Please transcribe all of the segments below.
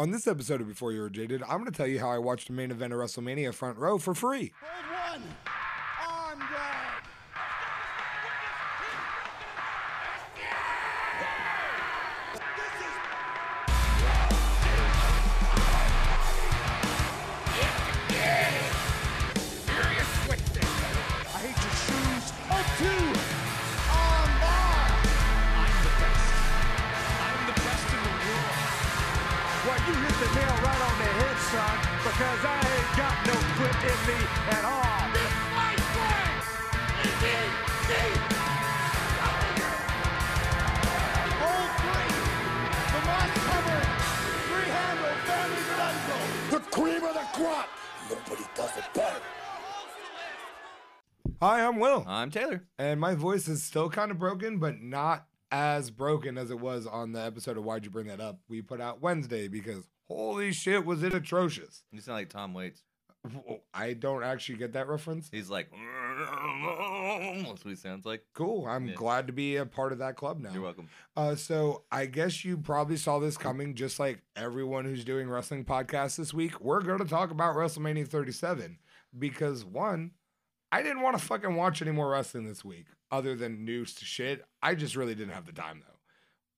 On this episode of Before You Were Jaded, I'm going to tell you how I watched the main event of WrestleMania front row for free. One. The nail right on the head, son, because I ain't got no quit in me at all. This fight way is easy. Hold three. The moss covered. Three handle family bundle. The cream of the crop. Nobody does it better. Hi, I'm Will. I'm Taylor. And my voice is still kind of broken, but not as broken as it was on the episode of Why'd You Bring That Up? We put out Wednesday because holy shit, was it atrocious. You sound like Tom Waits. I don't actually get that reference. He's like, that's what he sounds like. Cool. I'm Yeah. glad to be a part of that club now. You're welcome. Uh, so I guess you probably saw this coming, just like everyone who's doing wrestling podcasts this week. We're going to talk about WrestleMania 37 because one, I didn't want to fucking watch any more wrestling this week, other than news to shit. I just really didn't have the time though.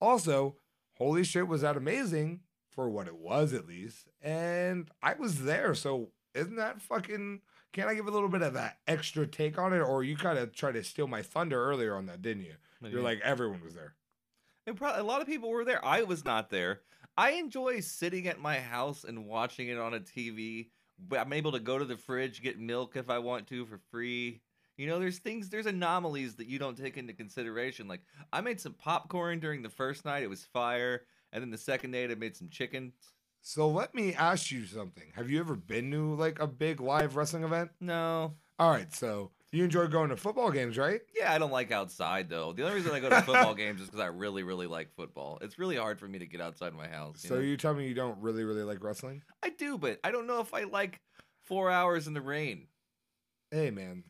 Also, holy shit, was that amazing for what it was at least, and I was there. So isn't that fucking? Can I give a little bit of that extra take on it, or you kind of tried to steal my thunder earlier on that, didn't you? You're like everyone was there. It probably, a lot of people were there. I was not there. I enjoy sitting at my house and watching it on a TV. I'm able to go to the fridge, get milk if I want to for free. You know, there's things, there's anomalies that you don't take into consideration. Like, I made some popcorn during the first night, it was fire. And then the second night, I made some chicken. So let me ask you something. Have you ever been to like a big live wrestling event? No. All right, so you enjoy going to football games, right? Yeah, I don't like outside though. The only reason I go to football games is because I really, really like football. It's really hard for me to get outside my house. you So know? you tell me you don't really, really like wrestling? I do, but I don't know if I like four hours in the rain. Hey, man,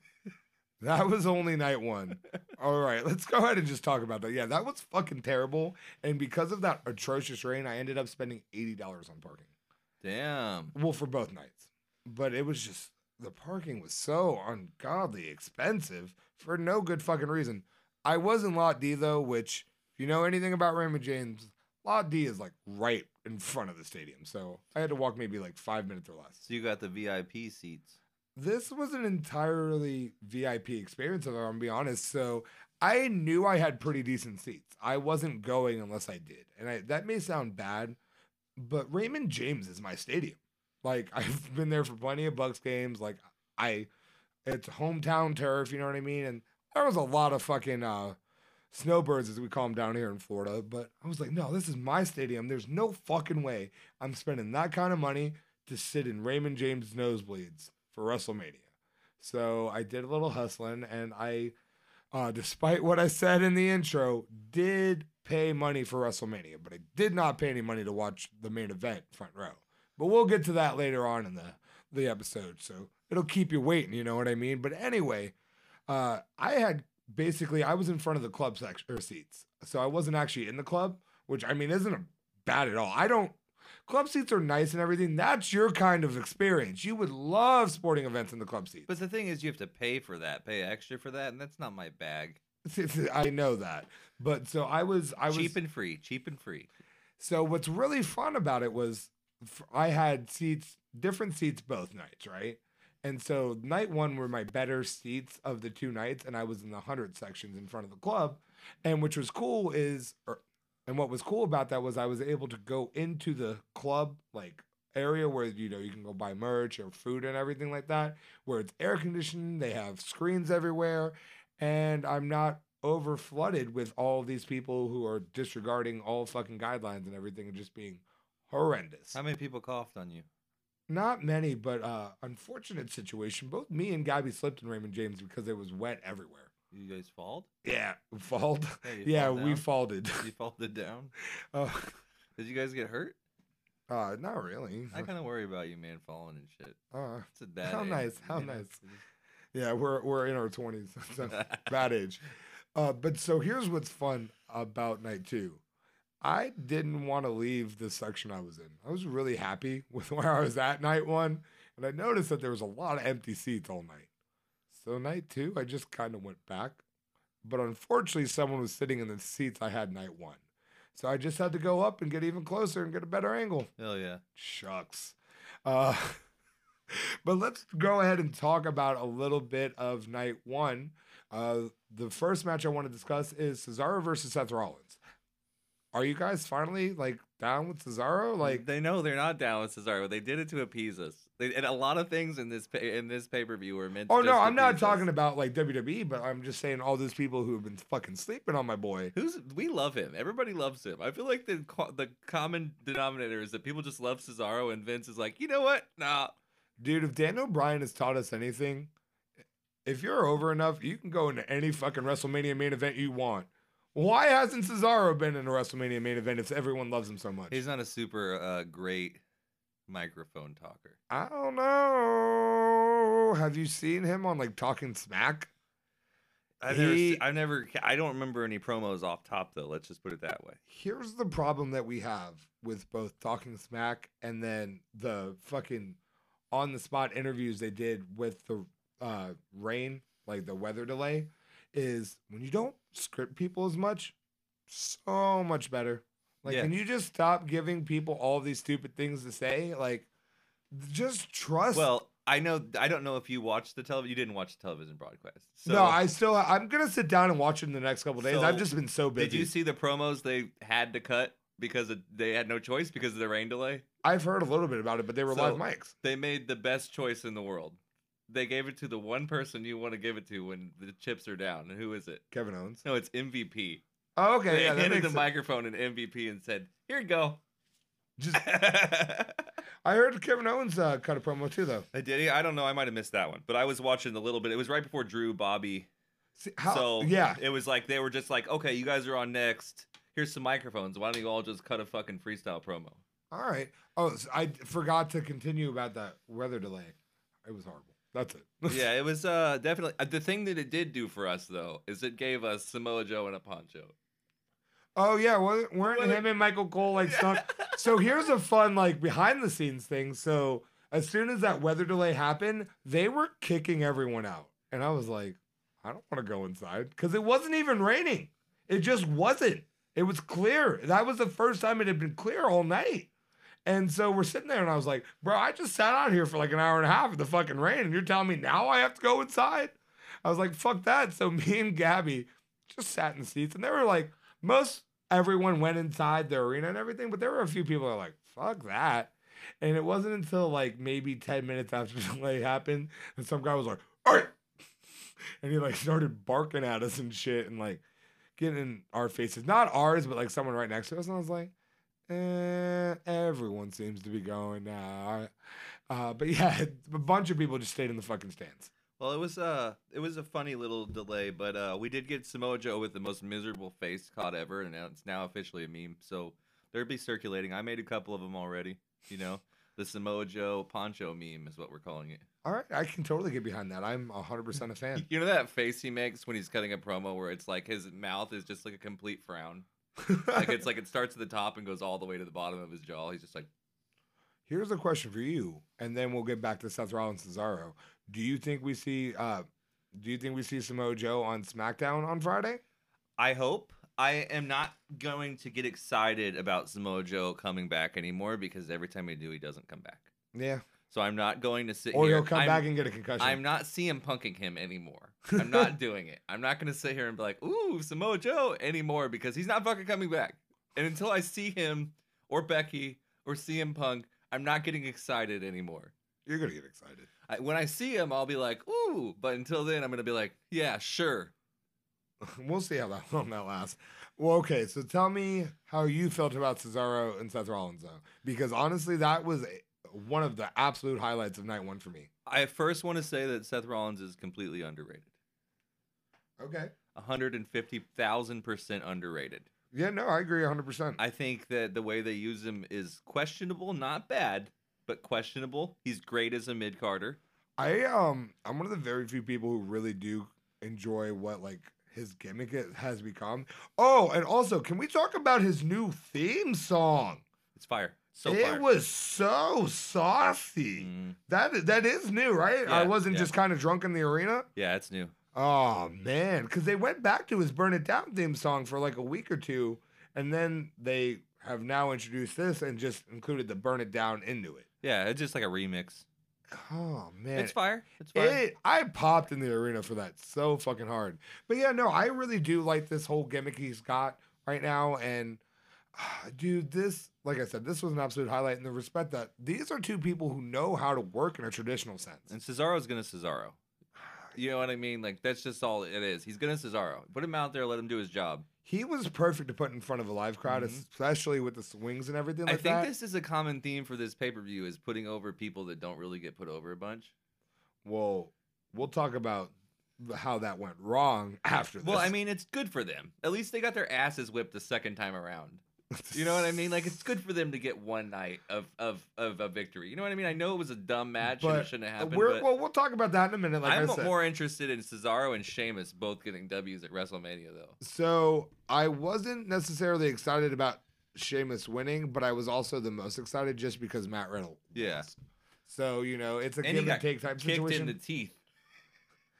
that was only night one. All right, let's go ahead and just talk about that. Yeah, that was fucking terrible. And because of that atrocious rain, I ended up spending eighty dollars on parking. Damn. Well, for both nights, but it was just the parking was so ungodly expensive for no good fucking reason. I was in Lot D though, which if you know anything about Raymond James, Lot D is like right in front of the stadium, so I had to walk maybe like five minutes or less. So you got the VIP seats. This was an entirely VIP experience, if I'm gonna be honest. So I knew I had pretty decent seats. I wasn't going unless I did, and I, that may sound bad, but Raymond James is my stadium. Like I've been there for plenty of Bucs games. Like I, it's hometown turf. You know what I mean? And there was a lot of fucking uh, snowbirds, as we call them down here in Florida. But I was like, no, this is my stadium. There's no fucking way I'm spending that kind of money to sit in Raymond James nosebleeds for WrestleMania. So I did a little hustling, and I, uh, despite what I said in the intro, did pay money for WrestleMania, but I did not pay any money to watch the main event front row. But we'll get to that later on in the the episode, so it'll keep you waiting. You know what I mean? But anyway, uh, I had basically I was in front of the club section or seats, so I wasn't actually in the club, which I mean isn't bad at all. I don't. Club seats are nice and everything. That's your kind of experience. You would love sporting events in the club seats. But the thing is, you have to pay for that, pay extra for that, and that's not my bag. I know that, but so I was. I was cheap and free, cheap and free. So what's really fun about it was I had seats, different seats both nights, right? And so night one were my better seats of the two nights, and I was in the hundred sections in front of the club. And which was cool is, or, and what was cool about that was I was able to go into the club like area where you know you can go buy merch or food and everything like that, where it's air conditioned, they have screens everywhere, and I'm not over flooded with all these people who are disregarding all fucking guidelines and everything and just being horrendous. How many people coughed on you? Not many, but uh unfortunate situation. Both me and Gabby slipped in Raymond James because it was wet everywhere. You guys falled? Yeah, falled. Yeah, Yeah, fall we folded. You folded down. uh, Did you guys get hurt? uh, not really. I kind of worry about you, man, falling and shit. Uh, It's a bad. How age, nice, how know? nice. yeah, we're we're in our twenties. so bad age. Uh, but so here's what's fun about night two. I didn't want to leave the section I was in. I was really happy with where I was at night one, and I noticed that there was a lot of empty seats all night. So night two, I just kind of went back, but unfortunately, someone was sitting in the seats I had night one. So I just had to go up and get even closer and get a better angle. Hell yeah. Shucks. Uh, but let's go ahead and talk about a little bit of night one. Uh, the first match I want to discuss is Cesaro versus Seth Rollins. Are you guys finally like down with Cesaro? Like, they know they're not down with Cesaro. They did it to appease us. And a lot of things in this pa- in this pay per view were meant. oh no, I'm not talking us. about like WWE, but I'm just saying all those people who have been fucking sleeping on my boy. Who's we love him. Everybody loves him. I feel like the the common denominator is that people just love Cesaro, and Vince is like, you know what? Nah. Dude, if Daniel Bryan has taught us anything, if you're over enough, you can go into any fucking WrestleMania main event you want. Why hasn't Cesaro been in a WrestleMania main event if everyone loves him so much? He's not a super uh, great microphone talker. I don't know. Have you seen him on like Talking Smack? I've never, He- se- I've never, I don't remember any promos off top though. Let's just put it that way. Here's the problem that we have with both Talking Smack and then the fucking on the spot interviews they did with the uh, rain, like the weather delay, is when you don't script people as much, so much better. Like, Yeah. can you just stop giving people all these stupid things to say? Like, just trust. Well, I know, I don't know if you watched the television. You didn't watch the television broadcast. So no, I still I'm gonna sit down and watch it in the next couple days. So, I've just been so busy. Did you see the promos they had to cut because of, they had no choice because of the rain delay? I've heard a little bit about it, but they were So- live mics. They made the best choice in the world. They gave it to the one person you want to give it to when the chips are down. And who is it? Kevin Owens. No, it's MVP. Oh, okay, they yeah, handed the sense. microphone and MVP and said, "Here you go." Just I heard Kevin Owens uh, cut a promo too, though. Uh, Did he? I don't know. I might have missed that one, but I was watching a little bit. It was right before Drew, Bobby. See, how, so yeah, it was like they were just like, "Okay, you guys are on next. Here's some microphones. Why don't you all just cut a fucking freestyle promo?" all right. Oh, so I forgot to continue about that weather delay. It was horrible. That's it. yeah, it was uh definitely uh, the thing that it did do for us though is it gave us Samoa Joe and a poncho. Oh yeah, weren't Well, him and Michael Cole like stuck? so here's a fun like behind the scenes thing. So as soon as that weather delay happened, they were kicking everyone out, and I was like, I don't want to go inside because it wasn't even raining. It just wasn't. It was clear. That was the first time it had been clear all night. And so we're sitting there, and I was like, bro, I just sat out here for like an hour and a half in the fucking rain, and you're telling me now I have to go inside? I was like, fuck that. So me and Gabby just sat in seats, and they were like, most everyone went inside the arena and everything, but there were a few people that were like, fuck that. And it wasn't until like maybe 10 minutes after the delay happened, and some guy was like, all right. And he like started barking at us and shit and like getting in our faces. Not ours, but like someone right next to us. And I was like, eh, everyone seems to be going now. Uh, but yeah, a bunch of people just stayed in the fucking stands. Well, it was uh it was a funny little delay, but uh we did get Samoa Joe with the most miserable face caught ever, and now it's now officially a meme. So they'll be circulating. I made a couple of them already. You know, the Samoa Joe poncho meme is what we're calling it. All right, I can totally get behind that. I'm 100% a fan. You know that face he makes when he's cutting a promo, where it's like his mouth is just like a complete frown. Like it's like it starts at the top and goes all the way to the bottom of his jaw. He's just like, Here's a question for you, and then we'll get back to Seth Rollins Cesaro. Do you think we see uh do you think we see Samoa Joe on SmackDown on Friday? I hope. I am not going to get excited about Samoa Joe coming back anymore because every time we do, he doesn't come back. Yeah. So I'm not going to sit Or here. he'll come I'm, back and get a concussion. I'm not CM punking him anymore. I'm not doing it. I'm not going to sit here and be like, "Ooh, Samoa Joe" anymore because he's not fucking coming back. And until I see him or Becky or CM Punk, I'm not getting excited anymore. You're gonna get excited. I, when I see him, I'll be like, "Ooh," but until then, I'm going to be like, "Yeah, sure." we'll see how that long that lasts. Well, okay, so tell me how you felt about Cesaro and Seth Rollins though, because honestly, that was one of the absolute highlights of night one for me. I first want to say that Seth Rollins is completely underrated. Okay. 150,000% underrated. Yeah, no, I agree 100. percent I think that the way they use him is questionable, not bad, but questionable. He's great as a mid-carder. I um I'm one of the very few people who really do enjoy what like his gimmick has become. Oh, and also, can we talk about his new theme song? It's fire. So it fire. was so saucy. Mm, That that is new, right? I wasn't yeah. just kind of drunk in the arena. yeah, it's new. Oh man, because they went back to his "Burn It Down" theme song for like a week or two, and then they have now introduced this and just included the "Burn It Down" into it. Yeah, it's just like a remix. Oh man, It's fire. It's fire. It, I popped in the arena for that so fucking hard. But yeah, no, I really do like this whole gimmick he's got right now. And ah, dude, this, like I said, this was an absolute highlight in the respect that these are two people who know how to work in a traditional sense. And Cesaro's gonna Cesaro. You know what I mean? Like that's just all it is. He's gonna Cesaro. Put him out there, let him do his job. He was perfect to put in front of a live crowd, Mhm. especially with the swings and everything I think that. this is a common theme for this pay per view is putting over people that don't really get put over a bunch. well, we'll talk about how that went wrong after this. Well, I mean, it's good for them. At least they got their asses whipped the second time around. You know what I mean? Like it's good for them to get one night of of of a victory. You know what I mean? I know it was a dumb match and it shouldn't have happened. we're, but well, we'll talk about that in a minute. Like I'm I said. more interested in Cesaro and Sheamus both getting W's at WrestleMania, though. So I wasn't necessarily excited about Sheamus winning, but I was also the most excited just because Matt Riddle. Yeah. So you know, it's a And give and take type Kicked situation. in the teeth.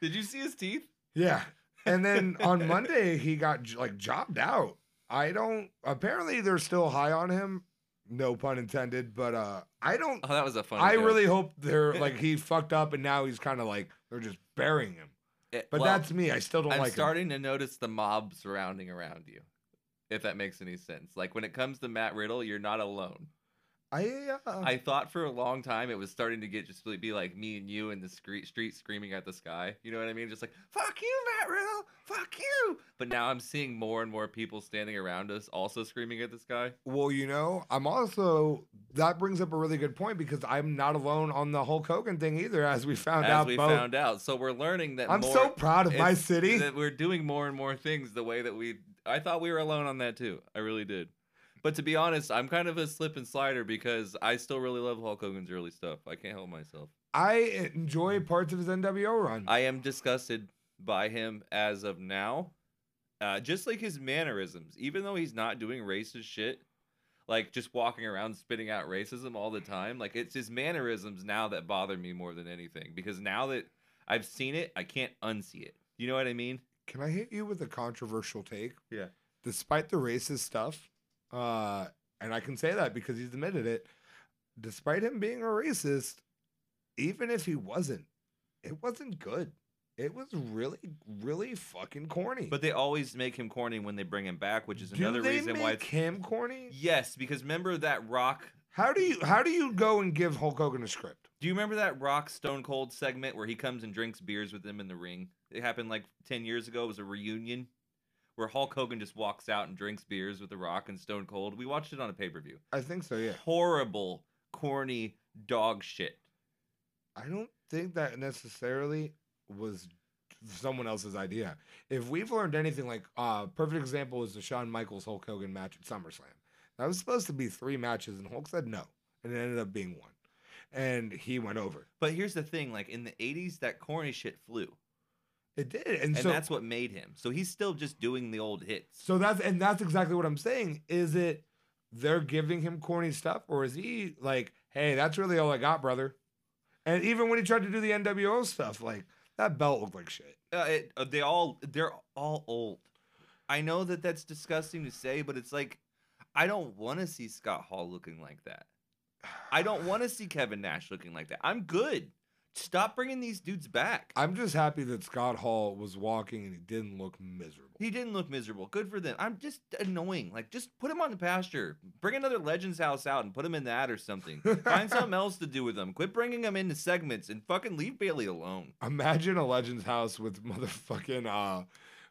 Did you see his teeth? Yeah. And then on Monday he got like jobbed out. I don't. Apparently they're still high on him. No pun intended. But uh, I don't. Oh, that was a fun. I really hope they're like he fucked up and now he's kind of like they're just burying him. But that's me. I still don't like. I'm like him. starting to notice the mob surrounding around you. If that makes any sense. Like when it comes to Matt Riddle, you're not alone. I uh, I thought for a long time it was starting to get just really be like me and you in the street, street screaming at the sky. You know what I mean? Just like "fuck you, Matt Riddle, fuck you." But now I'm seeing more and more people standing around us also screaming at the sky. Well, you know, I'm also that brings up a really good point because I'm not alone on the Hulk Hogan thing either, as we found As out. we both. found out, so we're learning that. I'm more, so proud of my city. That we're doing more and more things the way that we. I thought we were alone on that too. I really did. But to be honest, I'm kind of a slip and slider because I still really love Hulk Hogan's early stuff. I can't help myself. I enjoy parts of his NWO run. I am disgusted by him as of now. Uh, just like his mannerisms, even though he's not doing racist shit, like just walking around spitting out racism all the time, like it's his mannerisms now that bother me more than anything. Because now that I've seen it, I can't unsee it. You know what I mean? Can I hit you with a controversial take? Yeah. Despite the racist stuff, uh, and I can say that because he's admitted it, despite him being a racist, even if he wasn't, it wasn't good. It was really, really fucking corny. But they always make him corny when they bring him back, which is do another they reason make why. It's... him corny? Yes, because remember that Rock. How do you how do you go and give Hulk Hogan a script? Do you remember that Rock Stone Cold segment where he comes and drinks beers with them in the ring? It happened like ten years ago. It was a reunion where Hulk Hogan just walks out and drinks beers with the Rock and Stone Cold. We watched it on a pay per view. I think so, yeah. Horrible, corny dog shit. I don't think that necessarily was someone else's idea. If we've learned anything, like uh perfect example is the Shawn Michaels Hulk Hogan match at SummerSlam. That was supposed to be three matches, and Hulk said no, and it ended up being one, and he went over. But here's the thing: like in the '80s, that corny shit flew, It did, and, and so that's what made him. So he's still just doing the old hits. so that's and that's exactly what I'm saying. Is it they're giving him corny stuff, or is he like, hey, that's really all I got, brother? And even when he tried to do the NWO stuff, like that belt looked like shit. Uh, it, uh, they all they're all old. I know that that's disgusting to say, but it's like I don't want to see Scott Hall looking like that. I don't want to see Kevin Nash looking like that. I'm good. Stop bringing these dudes back. I'm just happy that Scott Hall was walking and he didn't look miserable. He didn't look miserable. Good for them. I'm just annoying. Like, just put him on the pasture. Bring another Legends house out and put him in that or something. Find something else to do with them. Quit bringing them into segments and fucking leave Bayley alone. Imagine a Legends house with motherfucking uh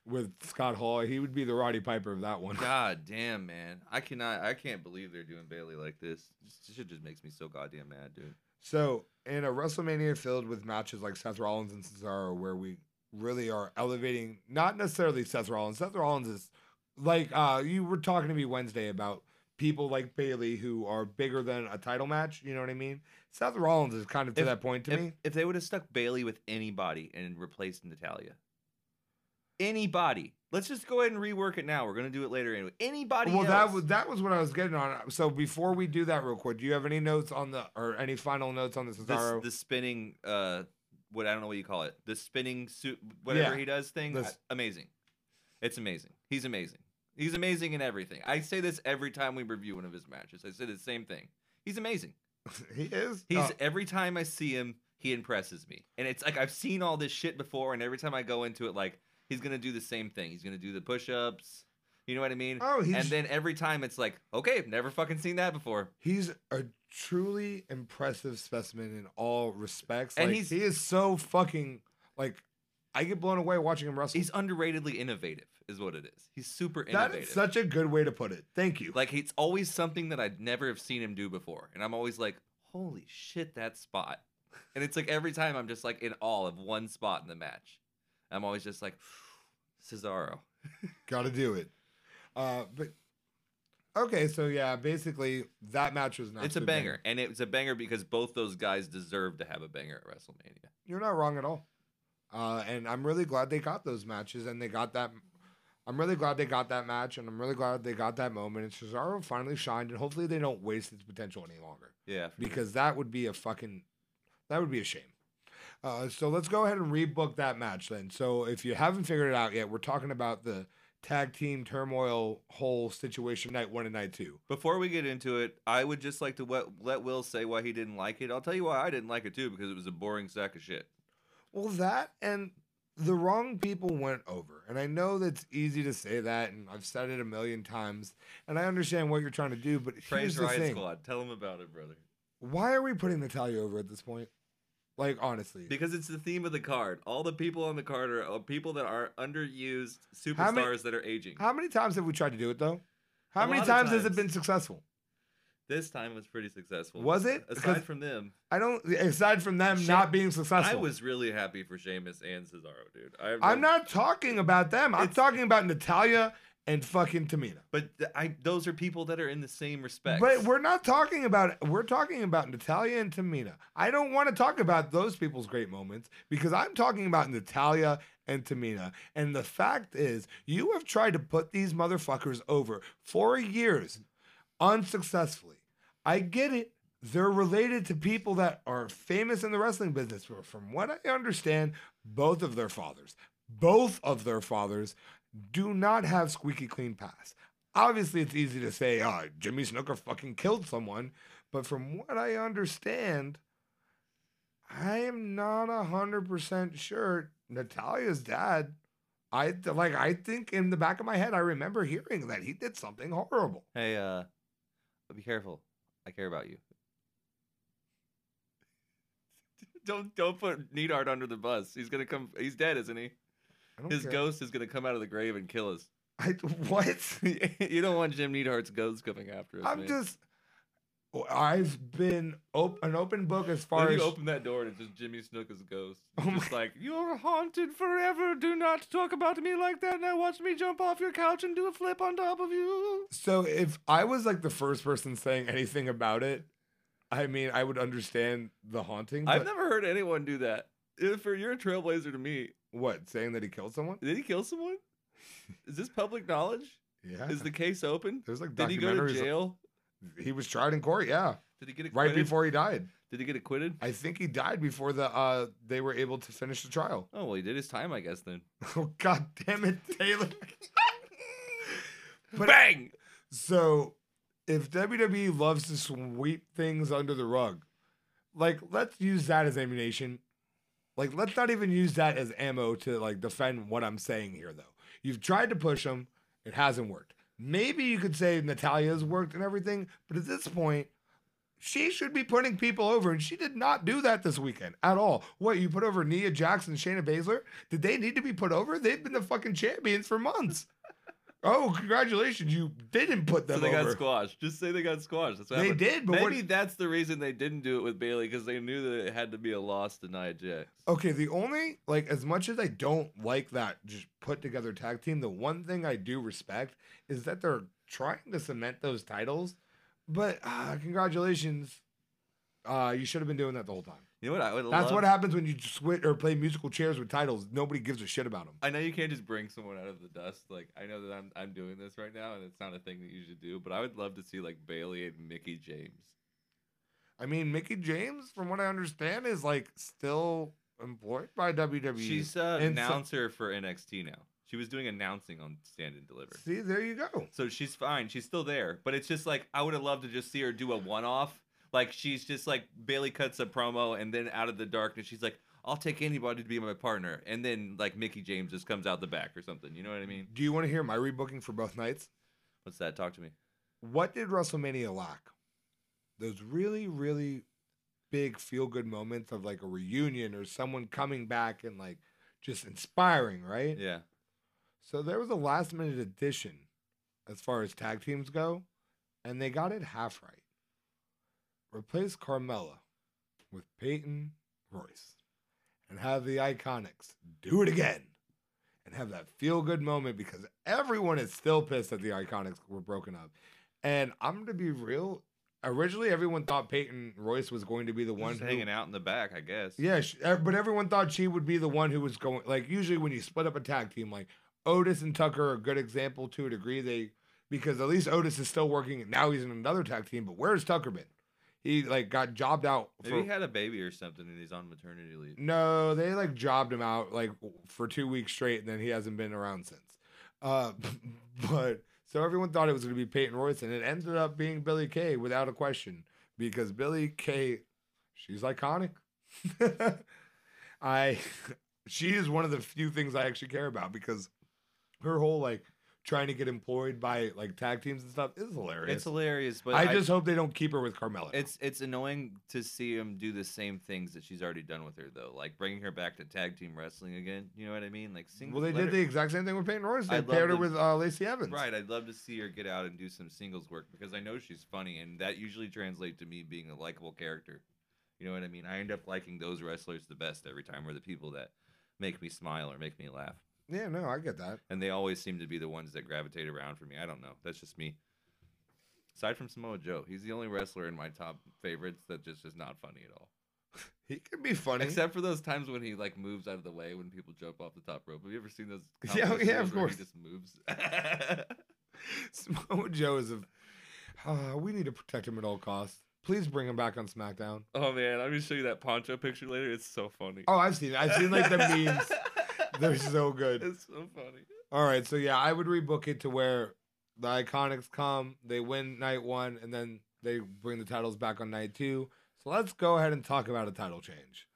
with Scott Hall. He would be the Roddy Piper of that one. God damn, man. I cannot. I can't believe they're doing Bayley like this. This shit just makes me so goddamn mad, dude. So in a WrestleMania filled with matches like Seth Rollins and Cesaro, where we really are elevating not necessarily Seth Rollins. Seth Rollins is like uh you were talking to me Wednesday about people like Bayley who are bigger than a title match. You know what I mean? Seth Rollins is kind of to If- that point to If, me. if they would have stuck Bayley with anybody and replaced Natalya, Anybody. Let's just go ahead and rework it now. We're gonna do it later anyway. Anybody Well, else. that was that was what I was getting on. So before we do that, real quick, do you have any notes on the or any final notes on the this, Cesaro? the spinning uh what I don't know what you call it. The spinning suit whatever Yeah. he does thing. I- amazing. It's amazing. He's amazing. He's amazing in everything. I say this every time we review one of his matches. I say the same thing. He's amazing. he is. He's Oh, every time I see him, he impresses me. And it's like I've seen all this shit before, and every time I go into it, like he's gonna do the same thing. He's gonna do the push-ups. You know what I mean? oh, he's and then every time it's like, okay, never fucking seen that before. he's a truly impressive specimen in all respects. And Like, he's- he is so fucking like I get blown away watching him wrestle. He's underratedly innovative, is what it is. He's super innovative. is such a good way to put it. Thank you. like it's always something that I'd never have seen him do before, and I'm always like, holy shit, that spot. And it's like every time I'm just like in awe of one spot in the match. I'm always just like, Cesaro. Got to do it. Uh, but okay, so yeah, basically that match was not. it's a banger, and it's a banger because both those guys deserve to have a banger at WrestleMania. You're not wrong at all. Uh, and I'm really glad they got those matches and they got that. I'm really glad they got that match, and I'm really glad they got that moment. And Cesaro finally shined, and hopefully they don't waste its potential any longer Yeah, because that would be a fucking, that would be a shame. Uh, so let's go ahead and rebook that match then. So if you haven't figured it out yet, we're talking about the tag team turmoil whole situation night one and night two. Before we get into it, I would just like to let, let Will say why he didn't like it. I'll tell you why I didn't like it too, because it was a boring sack of shit. Well, that and the wrong people went over. And I know that's easy to say that, and I've said it a million times, and I understand what you're trying to do, but here's the Riot thing. Squad. Tell him about it, brother. Why are we putting Natalya over at this point? Like, honestly. Because it's the theme of the card. All the people on the card are, are people that are underused superstars many- that are aging. How many times have we tried to do it, though? How A many of times, has it been successful? This time was pretty successful. Was it? Aside from them, I don't, aside from them Shane- not being successful. I was really happy for Sheamus and Cesaro, dude. I, I'm not talking about them. I'm talking about Natalya and fucking Tamina. But th- I, those are people that are in the same respect. But we're not talking about we're talking about Natalya and Tamina. I don't want to talk about those people's great moments because I'm talking about Natalya and Tamina. And the fact is, you have tried to put these motherfuckers over for years unsuccessfully. I get it. They're related to people that are famous in the wrestling business. But From what I understand, both of their fathers, both of their fathers do not have squeaky clean past. Obviously, it's easy to say, oh, Jimmy Snuka fucking killed someone. But from what I understand, I am not a hundred percent sure Natalya's dad. I like. I think in the back of my head, I remember hearing that he did something horrible. hey, uh, be careful. I care about you. don't don't put Neidhart under the bus. He's gonna come. He's dead, isn't he? His care. ghost is gonna come out of the grave and kill us. I what? you don't want Jim Neidhart's ghost coming after us. I'm man. just. I've been op- an open book as far as you open that door and it's just Jimmy Snuka's ghost? Oh It's just like you're haunted forever. Do not talk about me like that. Now watch me jump off your couch and do a flip on top of you. So if I was like the first person saying anything about it, I mean, I would understand the haunting. I've never heard anyone do that. If you're a trailblazer to me, what saying that he killed someone? did he kill someone? Is this public knowledge? Yeah, Is the case open? there's like Did he go to jail? He was tried in court. Yeah, Did he get right before he died. Did he get acquitted? I think he died before the uh they were able to finish the trial. Oh well, he did his time, I guess. Then. Oh god damn it, Taylor. But- Bang! So, if WWE loves to sweep things under the rug, like let's use that as ammunition. Like let's not even use that as ammo to like defend what I'm saying here though. You've tried to push them, it hasn't worked. Maybe you could say Natalya's worked and everything, but at this point, she should be putting people over, and she did not do that this weekend at all. What you put over Nia Jackson, Shayna Baszler? Did they need to be put over? They've been the fucking champions for months. Oh, congratulations! You didn't put them So they over. got squashed. Just say they got squashed. That's what They happened. did, but maybe what- that's the reason they didn't do it with Bayley because they knew that it had to be a loss to Nia Jax. Okay, the only like as much as I don't like that just put together tag team, the one thing I do respect is that they're trying to cement those titles. But uh, congratulations, Uh, you should have been doing that the whole time. You know what I would That's love? what happens when you switch or play musical chairs with titles. Nobody gives a shit about them. I know you can't just bring someone out of the dust. Like I know that I'm I'm doing this right now, and it's not a thing that you should do. But I would love to see like Bayley and Mickie James. I mean, Mickie James, from what I understand, is like still employed by WWE. She's an And so- announcer for NXT now. She was doing announcing on Stand and Deliver. See, there you go. So she's fine. She's still there. But it's just like I would have loved to just see her do a one off. Like she's just like Bayley cuts a promo and then out of the darkness she's like, I'll take anybody to be my partner. And then like Mickie James just comes out the back or something. You know what I mean? Do you want to hear my rebooking for both nights? What's that? Talk to me. What did WrestleMania lack? Those really, really big feel good moments of like a reunion or someone coming back and like just inspiring, right? Yeah. So there was a last minute addition as far as tag teams go, and they got it half right. Replace Carmella with Peyton Royce and have the Iconics do it again and have that feel good moment because everyone is still pissed that the Iconics were broken up. And I'm going to be real. Originally, everyone thought Peyton Royce was going to be the one who- hanging out in the back, I guess. yeah, sh- uh, but everyone thought she would be the one who was going. Like usually when you split up a tag team, like Otis and Tucker are a good example to a degree. They because at least Otis is still working. and Now he's in another tag team. But where's Tucker been? He like got jobbed out. Maybe he had a baby or something and he's on maternity leave. no, they like jobbed him out like for two weeks straight, and then he hasn't been around since. Uh, but so everyone thought it was going to be Peyton Royce, and it ended up being Billie Kay without a question because Billie Kay, she's iconic. I, she is one of the few things I actually care about because her whole like trying to get employed by like tag teams and stuff is hilarious. It's hilarious, but I just hope they don't keep her with Carmella. It's it's annoying to see him do the same things that she's already done with her though, like bringing her back to tag team wrestling again. You know what I mean? Like, sing, well, they did the exact same thing with Peyton Royce. They paired her with uh, Lacey Evans. Right, I'd love to see her get out and do some singles work because I know she's funny, and that usually translates to me being a likable character. You know what I mean? I end up liking those wrestlers the best every time, or the people that make me smile or make me laugh, Yeah, no, I get that. and they always seem to be the ones that gravitate around for me. I don't know. That's just me. Aside from Samoa Joe, he's the only wrestler in my top favorites that just is not funny at all. He can be funny. Except for those times when he like moves out of the way when people jump off the top rope. Have you ever seen those? Yeah, yeah, of course. He just moves. Samoa Joe is a. Uh, we need to protect him at all costs. Please bring him back on SmackDown. oh man, I'm gonna show you that poncho picture later. It's so funny. Oh, I've seen it. I've seen like the memes. They're so good. It's so funny. All right, so yeah, I would rebook it to where the Iconics come, they win night one, and then they bring the titles back on night two. So let's go ahead and talk about a title change,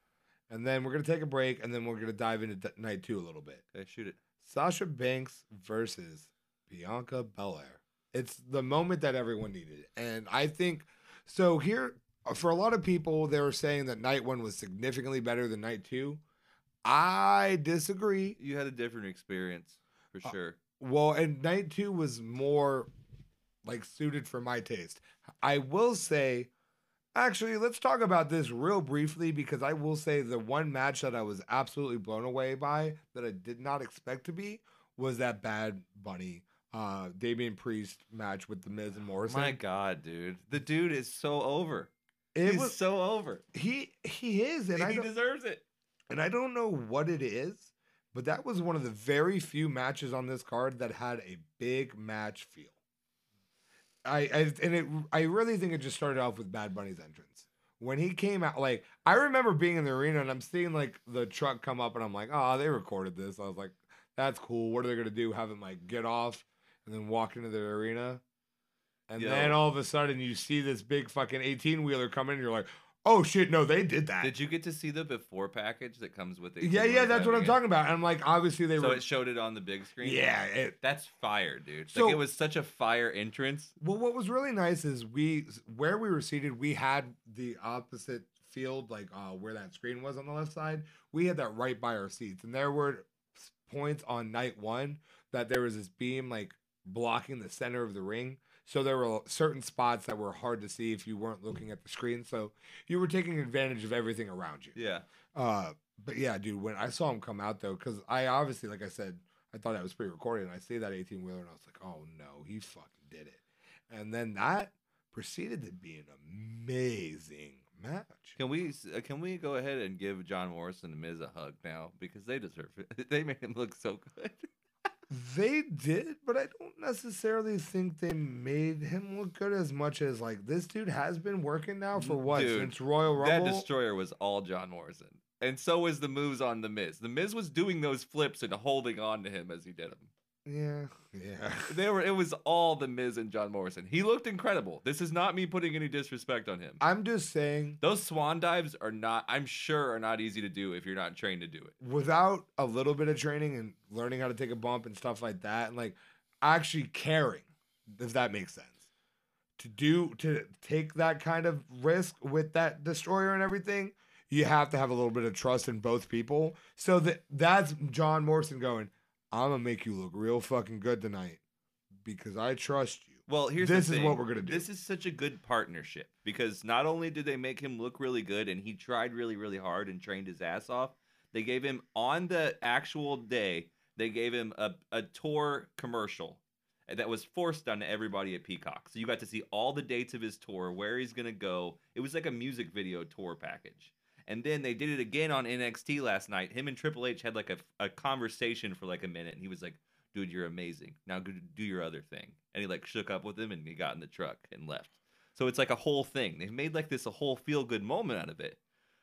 and then we're gonna take a break, and then we're gonna dive into d- night two a little bit. Okay, shoot it. Sasha Banks versus Bianca Belair. It's the moment that everyone needed. And I think so here for a lot of people they were saying that night 1 was significantly better than night 2. I disagree. You had a different experience for Uh, sure. Well, and night 2 was more like suited for my taste. I will say actually let's talk about this real briefly because I will say the one match that I was absolutely blown away by that I did not expect to be was that Bad Bunny uh Damian Priest match with the Miz and Morrison. My God, dude, the dude is so over. it He's was so over. he he is and I he deserves it. And I don't know what it is, but that was one of the very few matches on this card that had a big match feel. I, I and it I really think it just started off with Bad Bunny's entrance. When he came out, like I remember being in the arena and I'm seeing like the truck come up and I'm like, oh, they recorded this. I was like, that's cool. What are they gonna do? Have him like get off and then walk into the arena? And Yo. then all of a sudden you see this big fucking 18 wheeler come in and you're like, oh shit, no, they did that. Did you get to see the before package that comes with it? Yeah, yeah, that's what I'm talking about. And I'm like, obviously they were So were. it showed it on the big screen. yeah. It, that's fire, dude. So- like it was such a fire entrance. well, what was really nice is we, where we were seated, we had the opposite field, like uh, where that screen was on the left side. We had that right by our seats, and there were points on night one that there was this beam like blocking the center of the ring. So there were certain spots that were hard to see if you weren't looking at the screen. So you were taking advantage of everything around you. Yeah. Uh, but yeah, dude, when I saw him come out though, because I obviously, like I said, I thought that was pre-recorded, and I see that 18 wheeler, and I was like, oh no, he fucking did it. And then that proceeded to be an amazing match. Can we uh, can we go ahead and give John Morrison and Miz a hug now because they deserve it. They made him look so good. They did, but I don't necessarily think they made him look good as much as like this dude has been working now for what Dude, since Royal Rumble. that destroyer was all John Morrison, and so was the moves on the Miz. The Miz was doing those flips and holding on to him as he did them. Yeah, yeah. They were. It was all the Miz and John Morrison. He looked incredible. This is not me putting any disrespect on him. I'm just saying, Those swan dives are not. I'm sure are not easy to do if you're not trained to do it. without a little bit of training and learning how to take a bump and stuff like that, and like actually caring, if that makes sense, to do to take that kind of risk with that destroyer and everything, you have to have a little bit of trust in both people. So that that's John Morrison going, I'm gonna make you look real fucking good tonight because I trust you. Well, here's This is what we're gonna do. This is such a good partnership because not only did they make him look really good and he tried really, really hard and trained his ass off, they gave him on the actual day, they gave him a, a tour commercial that was forced on everybody at Peacock. So you got to see all the dates of his tour, where he's gonna go. It was like a music video tour package. And then they did it again on NXT last night. Him and Triple H had like a, a conversation for like a minute, and he was like, dude, you're amazing. Now go do your other thing. And he like shook up with him and he got in the truck and left. So it's like a whole thing. They've made like this a whole feel good moment out of it.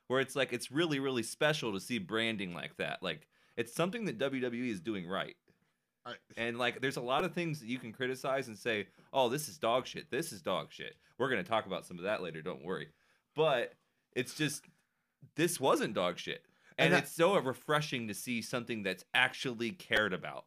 Where it's like it's really, really special to see branding like that. Like it's something that WWE is doing right. I, And like there's a lot of things that you can criticize and say, oh, this is dog shit. This is dog shit. We're gonna talk about some of that later, don't worry. But it's just this wasn't dog shit. And, And I- it's so refreshing to see something that's actually cared about.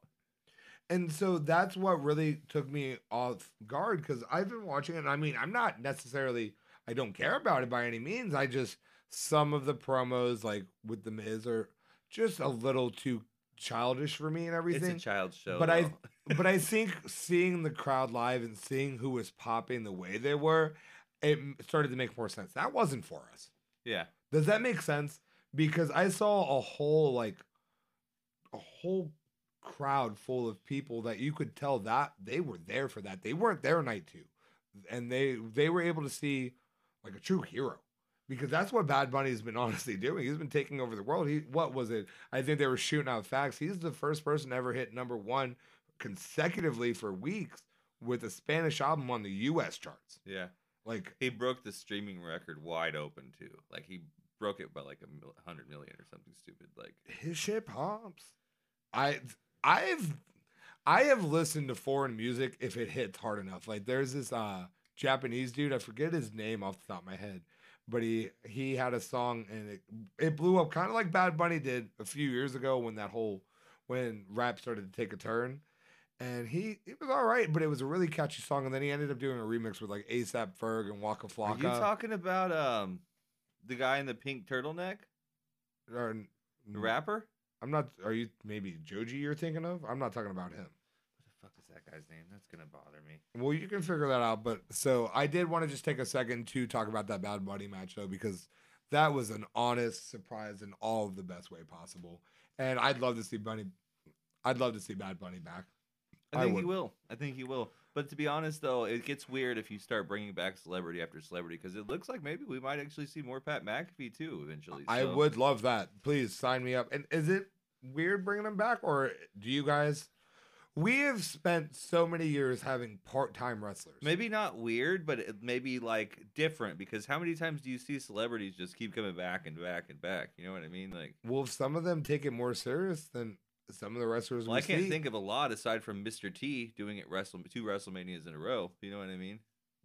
And so that's what really took me off guard because I've been watching it. And I mean, I'm not necessarily, I don't care about it by any means. I just, some of the promos, like with The Miz, are just a little too childish for me and everything. It's a child show. But I- but I think seeing the crowd live and seeing who was popping the way they were, it started to make more sense. That wasn't for us. yeah. Does that make sense? Because I saw a whole like a whole crowd full of people that you could tell that they were there for that. They weren't there night two. And they they were able to see like a true hero. Because that's what Bad Bunny has been honestly doing. He's been taking over the world. He what was it? I think they were shooting out facts. He's the first person ever hit number one consecutively for weeks with a Spanish album on the US charts. Yeah. Like He broke the streaming record wide open too. Like he broke it by like a mil- hundred million or something stupid. Like his shit pops. I I've I have listened to foreign music if it hits hard enough. Like there's this uh Japanese dude, I forget his name off the top of my head, but he he had a song and it it blew up kind of like Bad Bunny did a few years ago when that whole when rap started to take a turn. And he it was all right, but it was a really catchy song. And then he ended up doing a remix with like ASAP Ferg and Waka Are Flocka. you talking about um the guy in the pink turtleneck? or, The rapper? I'm not. Are you maybe Joji? You're thinking of? I'm not talking about him. What the fuck is that guy's name? That's gonna bother me. Well, you can figure that out. But so I did want to just take a second to talk about that Bad Bunny match though, because that was an honest surprise in all of the best way possible. And I'd love to see Bunny. I'd love to see Bad Bunny back. I I think he will. I think he will. But to be honest, though, it gets weird if you start bringing back celebrity after celebrity because it looks like maybe we might actually see more Pat McAfee too eventually. I would love that. Please sign me up. And is it weird bringing him back, or do you guys? We have spent so many years having part-time wrestlers. Maybe not weird, but it maybe like different because how many times do you see celebrities just keep coming back and back and back? You know what I mean? Like, Well, if some of them take it more serious than some of the wrestlers well, we I can't see, think of a lot aside from Mr. T doing it wrestle two WrestleManias in a row. You know what I mean?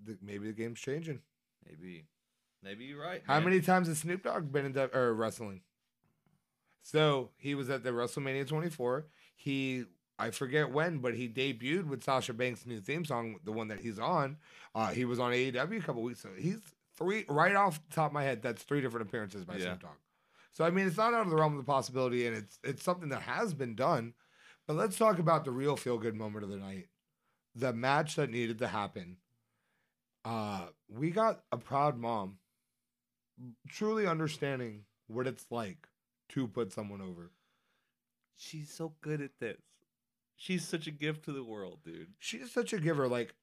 th- maybe the game's changing. Maybe, maybe you're right. How man. many times has Snoop Dogg been in the, or wrestling? So he was at the WrestleMania 24. He, I forget when, but he debuted with Sasha Banks' new theme song, the one that he's on. Uh, he was on AEW a couple weeks ago. He's three, right off the top of my head, that's three different appearances by Yeah. Snoop Dogg. So I mean, it's not out of the realm of the possibility, and it's it's something that has been done. But let's talk about the real feel good moment of the night, the match that needed to happen. Uh, we got a proud mom, truly understanding what it's like to put someone over. She's so good at this. She's such a gift to the world, dude. She's such a giver. Like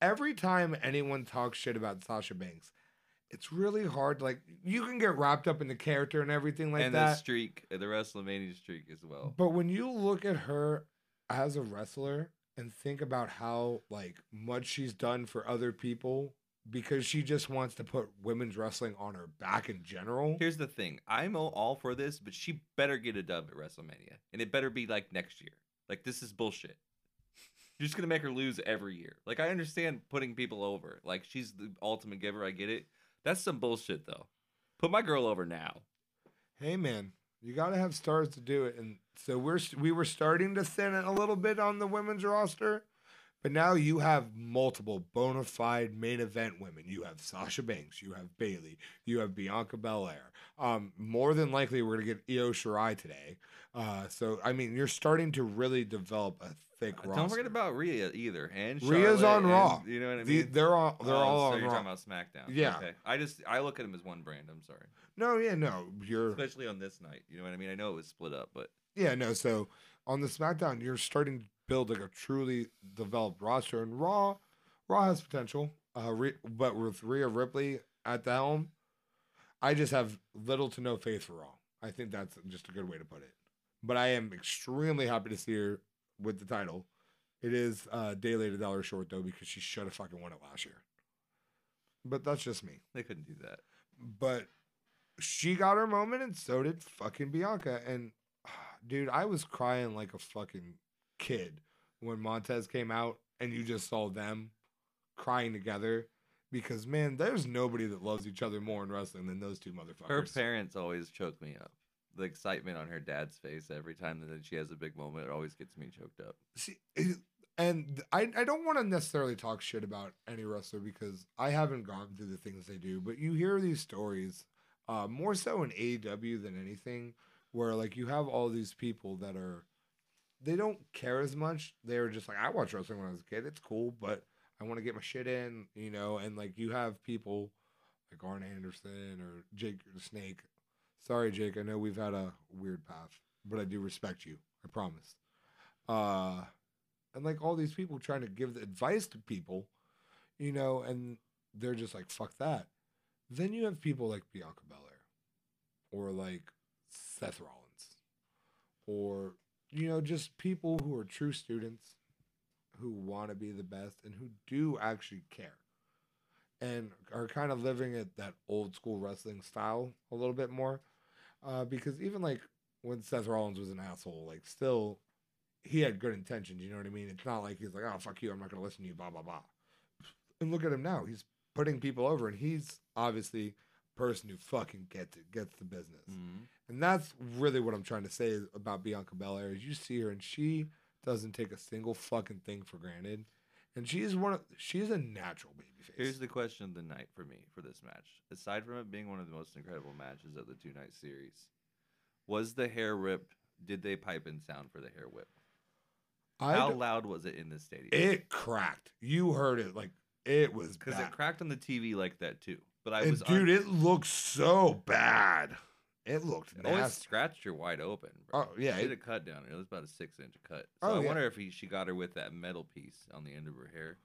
every time anyone talks shit about Sasha Banks, it's really hard. Like you can get wrapped up in the character and everything like and that. And the streak, uh, the WrestleMania streak as well. But when you look at her as a wrestler and think about how like much she's done for other people because she just wants to put women's wrestling on her back in general. Here's the thing: I'm all- all for this, but she better get a dub at WrestleMania, and it better be like next year. Like this is bullshit. You're just gonna make her lose every year. Like I understand putting people over. Like she's the ultimate giver. I get it. That's some bullshit though. Put my girl over now. Hey man, you got to have stars to do it and so we're we were starting to thin it a little bit on the women's roster. But now you have multiple bona fide main event women. You have Sasha Banks, you have Bayley, you have Bianca Belair. Um, more than likely, we're gonna get Io Shirai today. Uh, so I mean, you're starting to really develop a thick roster. Uh, Don't forget about Rhea either. And Rhea's Charlotte on and- Raw. You know what I The- mean? they're all they're Oh, all so on you're Raw. talking about SmackDown. Yeah. Okay. I just I look at them as one brand. I'm sorry. No, yeah, no, you're Especially on this night. You know what I mean? I know it was split up, but Yeah, no. So on the SmackDown, you're starting build like a truly developed roster, and Raw, Raw has potential. Uh, Re- but with Rhea Ripley at the helm, I just have little to no faith for Raw. I think that's just a good way to put it. But I am extremely happy to see her with the title. It is uh, a day late, a dollar short though, because she should have fucking won it last year. But that's just me. they couldn't do that. But she got her moment, and so did fucking Bianca. And dude, I was crying like a fucking kid when Montez came out, and you just saw them crying together. Because man, there's nobody that loves each other more in wrestling than those two motherfuckers. Her parents always choke me up. The excitement on her dad's face every time that she has a big moment, it always gets me choked up. See, and I, I don't want to necessarily talk shit about any wrestler because I haven't gone through the things they do, but you hear these stories, uh, more so in AEW than anything, where like you have all these people that are, they don't care as much. They're just like, I watched wrestling when I was a kid. It's cool, but I want to get my shit in, you know. And like you have people like Arn Anderson or Jake the Snake. Sorry, Jake. I know we've had a weird path, but I do respect you. I promise. Uh, and like all these people trying to give the advice to people, you know, and they're just like, fuck that. Then you have people like Bianca Belair or like Seth Rollins or, you know, just people who are true students who want to be the best and who do actually care and are kind of living it that old school wrestling style a little bit more. Uh, because even like when Seth Rollins was an asshole, like still he had good intentions. You know what I mean? It's not like he's like, oh fuck you, I'm not gonna listen to you, blah blah blah. And look at him now; he's putting people over, and he's obviously person who fucking gets it, gets the business. Mm-hmm. And that's really what I'm trying to say about Bianca Belair. Is you see her, and she doesn't take a single fucking thing for granted, and she's one of she's a natural babyface. Here's the question of the night for me for this match. Aside from it being one of the most incredible matches of the two night series, was the hair rip? Did they pipe in sound for the hair whip? I How loud was it in the stadium? it cracked. You heard it like it was Because it cracked on the TV like that too. But I And was dude, un- it looked so bad. It looked it always nasty. scratched her wide open. Bro. Oh, yeah, she did it- a cut down. here. It was about a six inch cut. So Oh, I yeah. wonder if he, she got her with that metal piece on the end of her hair.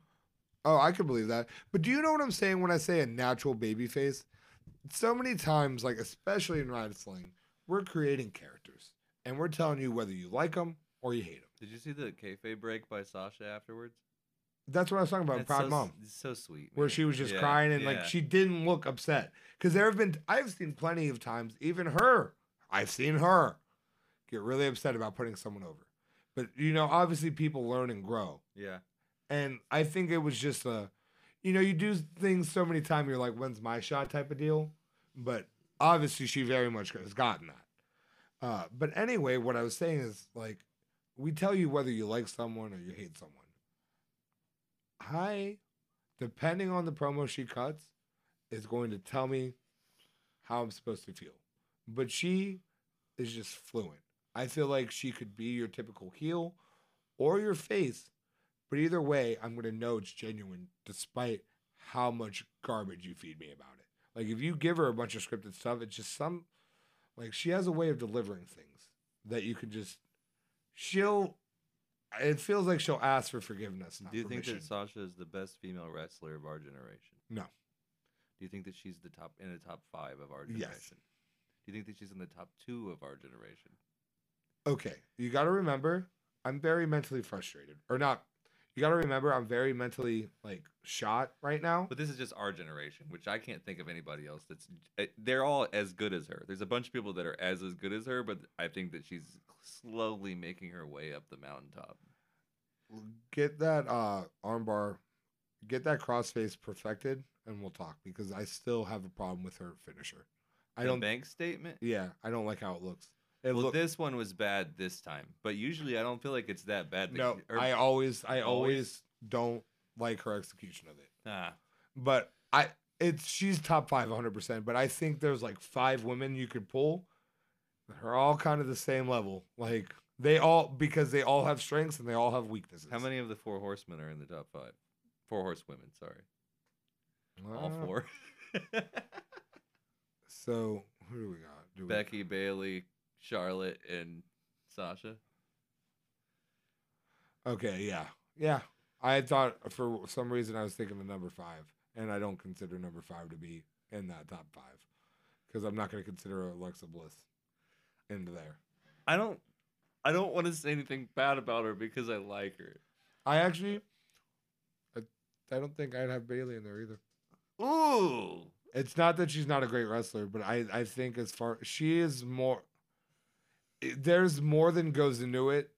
Oh, I could believe that. But do you know what I'm saying when I say a natural baby face? So many times, like especially in wrestling, we're creating characters, and we're telling you whether you like them or you hate them. Did you see the kayfabe break by Sasha afterwards? That's what I was talking about. That's Proud so, Mom. So sweet. where she was just Yeah, crying and like she didn't look upset because there have been i've seen plenty of times even her i've seen her get really upset about putting someone over but you know obviously people learn and grow Yeah. and i think it was just a you know you do things so many times you're like when's my shot type of deal but obviously she very much has gotten that uh, but anyway what i was saying is like we tell you whether you like someone or you hate someone I, depending on the promo she cuts, is going to tell me how I'm supposed to feel. But she is just fluent. I feel like she could be your typical heel or your face, but either way, I'm going to know it's genuine despite how much garbage you feed me about it. Like if you give her a bunch of scripted stuff, it's just some like she has a way of delivering things that you can just she'll it feels like she'll ask for forgiveness. Not Do you think that Sasha is the best female wrestler of our generation? No. Do you think that she's the top in the top five of our Yes. generation? Do you think that she's in the top two of our generation? Okay, you got to remember, I'm very mentally frustrated, or not. You got to remember, I'm very mentally like shot right now. But this is just our generation, which I can't think of anybody else that's. eh, They're all as good as her. There's a bunch of people that are as as good as her, but I think that she's slowly making her way up the mountaintop. Get that uh armbar, get that crossface perfected, and we'll talk because I still have a problem with her finisher. I The don't. bank statement. Yeah, I don't like how it looks. It Well, look, this one was bad this time, but usually I don't feel like it's that bad. no, or- I always, I always? always don't like her execution of it. ah, but I it's she's top five 100%. But I think there's like five women you could pull that are all kind of the same level. Like they all because they all have strengths and they all have weaknesses. how many of the four horsemen are in the top five? Four horsewomen. Sorry, all Uh, four. So who do we got? Do we, Becky, Bayley, Charlotte, and Sasha. Okay, yeah, yeah. I thought for some reason I was thinking of number five, and I don't consider number five to be in that top five because I'm not going to consider Alexa Bliss into there. I don't. I don't want to say anything bad about her because I like her. I actually, I, I don't think I'd have Bayley in there either. Ooh. It's not that she's not a great wrestler, but I, I think as far she is more there's more than goes into it.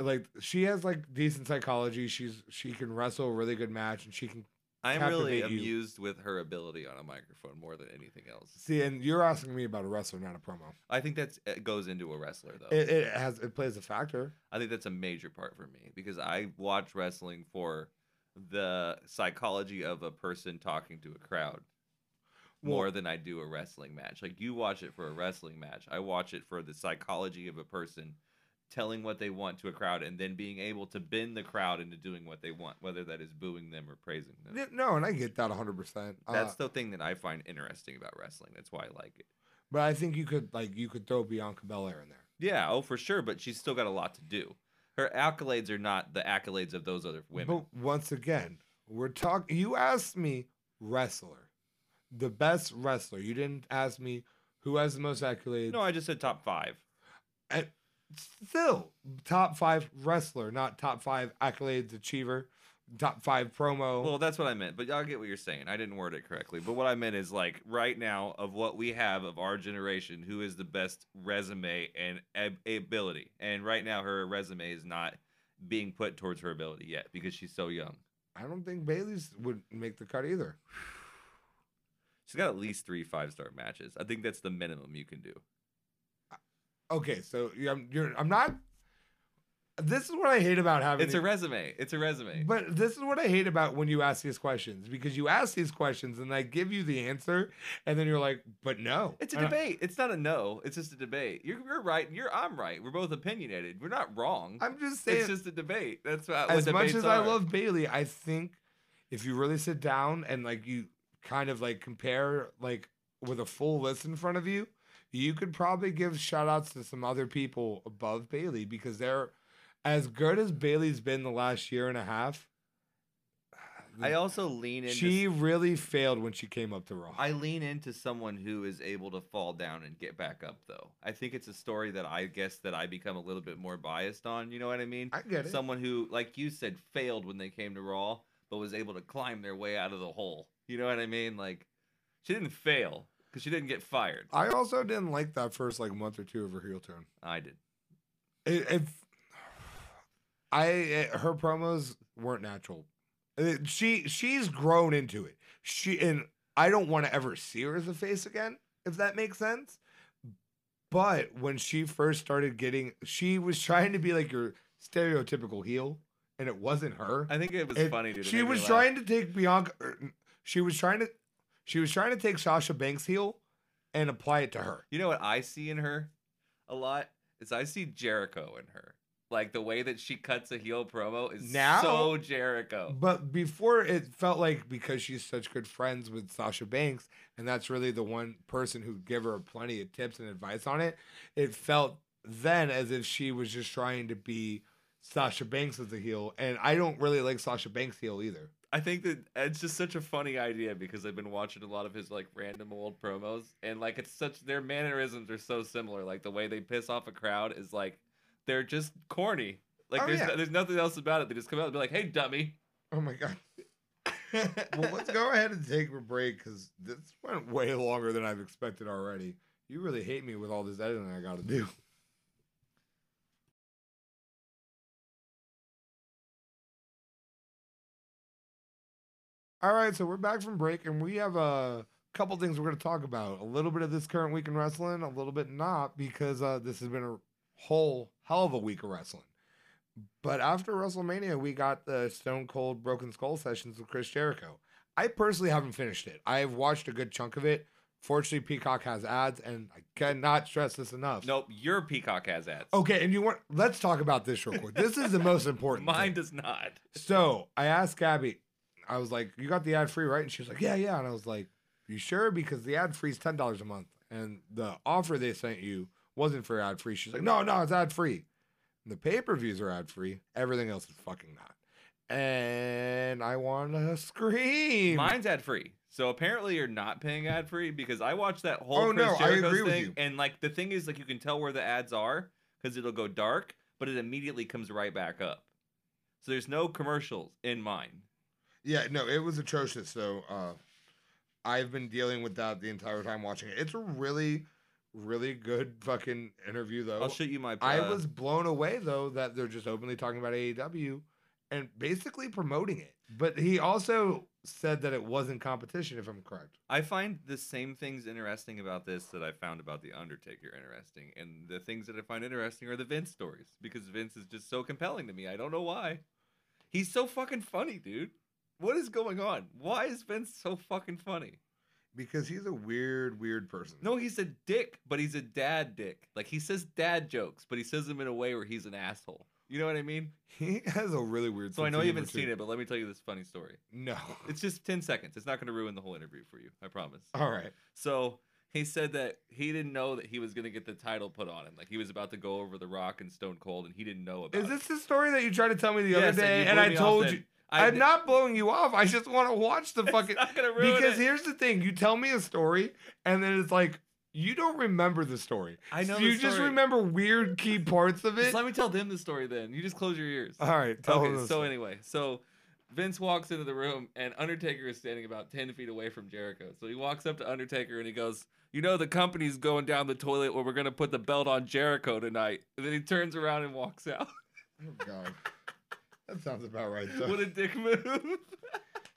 Like she has like decent psychology. She's she can wrestle a really good match and she can I'm really you. amused with her ability on a microphone more than anything else. see and you're asking me about a wrestler, not a promo. I think that's it goes into a wrestler though. It, it has it plays a factor. I think that's a major part for me because I watch wrestling for the psychology of a person talking to a crowd more than I do a wrestling match. Like you watch it for a wrestling match. I watch it for the psychology of a person telling what they want to a crowd and then being able to bend the crowd into doing what they want, whether that is booing them or praising them. No, and I get that 100%. Uh, That's the thing that I find interesting about wrestling. That's why I like it. but I think you could like you could throw Bianca Belair in there. Yeah, oh for sure, but she's still got a lot to do. Her accolades are not the accolades of those other women. But once again, we're talking. You asked me wrestler, the best wrestler. You didn't ask me who has the most accolades. no, I just said top five. And still, top five wrestler, not top five accolades achiever, top five promo. Well, that's what I meant, but I get what you're saying. I didn't word it correctly, but what I meant is like right now of what we have of our generation, who is the best resume and ab- ability? And right now, her resume is not being put towards her ability yet because she's so young. I don't think Bayley's would make the cut either. She's got at least three five star matches. I think that's the minimum you can do. Okay, so I'm, you're, I'm not. This is what I hate about having. It's a the- resume. It's a resume. But this is what I hate about when you ask these questions because you ask these questions and I give you the answer and then you're like, but no. It's a debate. It's not a no. It's just a debate. You're, you're right. You're I'm right. We're both opinionated. We're not wrong. I'm just saying, it's just a debate. That's what, as much as I love Bayley, I think if you really sit down and like you kind of like compare like with a full list in front of you, you could probably give shout outs to some other people above Bayley because they're as good as Bayley's been the last year and a half. I also lean into she really failed when she came up to Raw. I lean into someone who is able to fall down and get back up though. I think it's a story that I guess that I become a little bit more biased on, you know what I mean? I get it. Someone who like you said failed when they came to Raw but was able to climb their way out of the hole. You know what I mean? Like she didn't fail cuz she didn't get fired. I also didn't like that first like month or two of her heel turn. I did. It, if I it, her promos weren't natural. It- she she's grown into it. She and I don't want to ever see her as a face again, if that makes sense. But when she first started getting, she was trying to be like your stereotypical heel, and it wasn't her. I think it was It- funny dude. She was laugh. trying to take Bianca. Er, She was trying to, she was trying to take Sasha Banks heel, and apply it to her. You know what I see in her a lot is I see Jericho in her. Like the way that she cuts a heel promo is Now? so Jericho. But before it felt like because she's such good friends with Sasha Banks, and that's really the one person who give her plenty of tips and advice on it, it felt then as if she was just trying to be Sasha Banks as a heel. And I don't really like Sasha Banks heel either. I think that it's just such a funny idea because I've been watching a lot of his like random old promos and like it's such their mannerisms are so similar. Like the way they piss off a crowd is like they're just corny. Like Oh, there's yeah. there's nothing else about it. They just come out and be like, "Hey, dummy." Oh my god. well, let's go ahead and take a break because this went way longer than I've expected already. You really hate me with all this editing I got to do. All right, so we're back from break, and we have a couple things we're going to talk about. A little bit of this current week in wrestling, a little bit not, because uh, this has been a whole hell of a week of wrestling. But after WrestleMania, we got the Stone Cold Broken Skull sessions with Chris Jericho. I personally haven't finished it. I've watched a good chunk of it. Fortunately, Peacock has ads, and I cannot stress this enough. Nope, your Peacock has ads. Okay, and you want? Let's talk about this real quick. This is the most important. Mine thing. does not. So I asked Gabby, I was like, "You got the ad free, right?" And she was like, "Yeah, yeah." And I was like, "You sure?" Because the ad free is ten dollars a month, and the offer they sent you wasn't for ad free. She's like, "No, no, it's ad free." The pay per views are ad free. Everything else is fucking not. And I want to scream. Mine's ad free. So apparently you're not paying ad free because I watched that whole Oh, Chris no, I Jericho thing, you. and like the thing is like you can tell where the ads are because it'll go dark, but it immediately comes right back up. So there's no commercials in mine. Yeah, no, it was atrocious. So uh, I've been dealing with that the entire time watching it. It's a really, really good fucking interview, though. I'll shoot you my. I uh, was blown away though that they're just openly talking about AEW and basically promoting it. But he also said that it wasn't competition, if I'm correct. I find the same things interesting about this that I found about the Undertaker interesting, and the things that I find interesting are the Vince stories because Vince is just so compelling to me. I don't know why. He's so fucking funny, dude. What is going on? Why is Vince so fucking funny? Because he's a weird, weird person. No, he's a dick, but he's a dad dick. Like he says dad jokes, but he says them in a way where he's an asshole. You know what I mean? he has a really weird. So I know you haven't seen it, but let me tell you this funny story. No. It's just 10 seconds. It's not going to ruin the whole interview for you. I promise. All right. So he said that he didn't know that he was going to get the title put on him. Like he was about to go over The Rock and Stone Cold, and he didn't know about Is it. this the story that you tried to tell me the Yes, other day? you And I told you. I I'm not blowing you off. I just want to watch the fucking. not gonna ruin because it. here's the thing: you tell me a story, and then it's like you don't remember the story. I know So the you just remember weird key parts of it. Just let me tell them the story then. You just close your ears. All right. Tell okay, him this. so anyway, so Vince walks into the room and Undertaker is standing about 10 feet away from Jericho. So he walks up to Undertaker and he goes, You know, the company's going down the toilet where we're going to put the belt on Jericho tonight. And then he turns around and walks out. Oh God. That sounds about right. Though. what a dick move.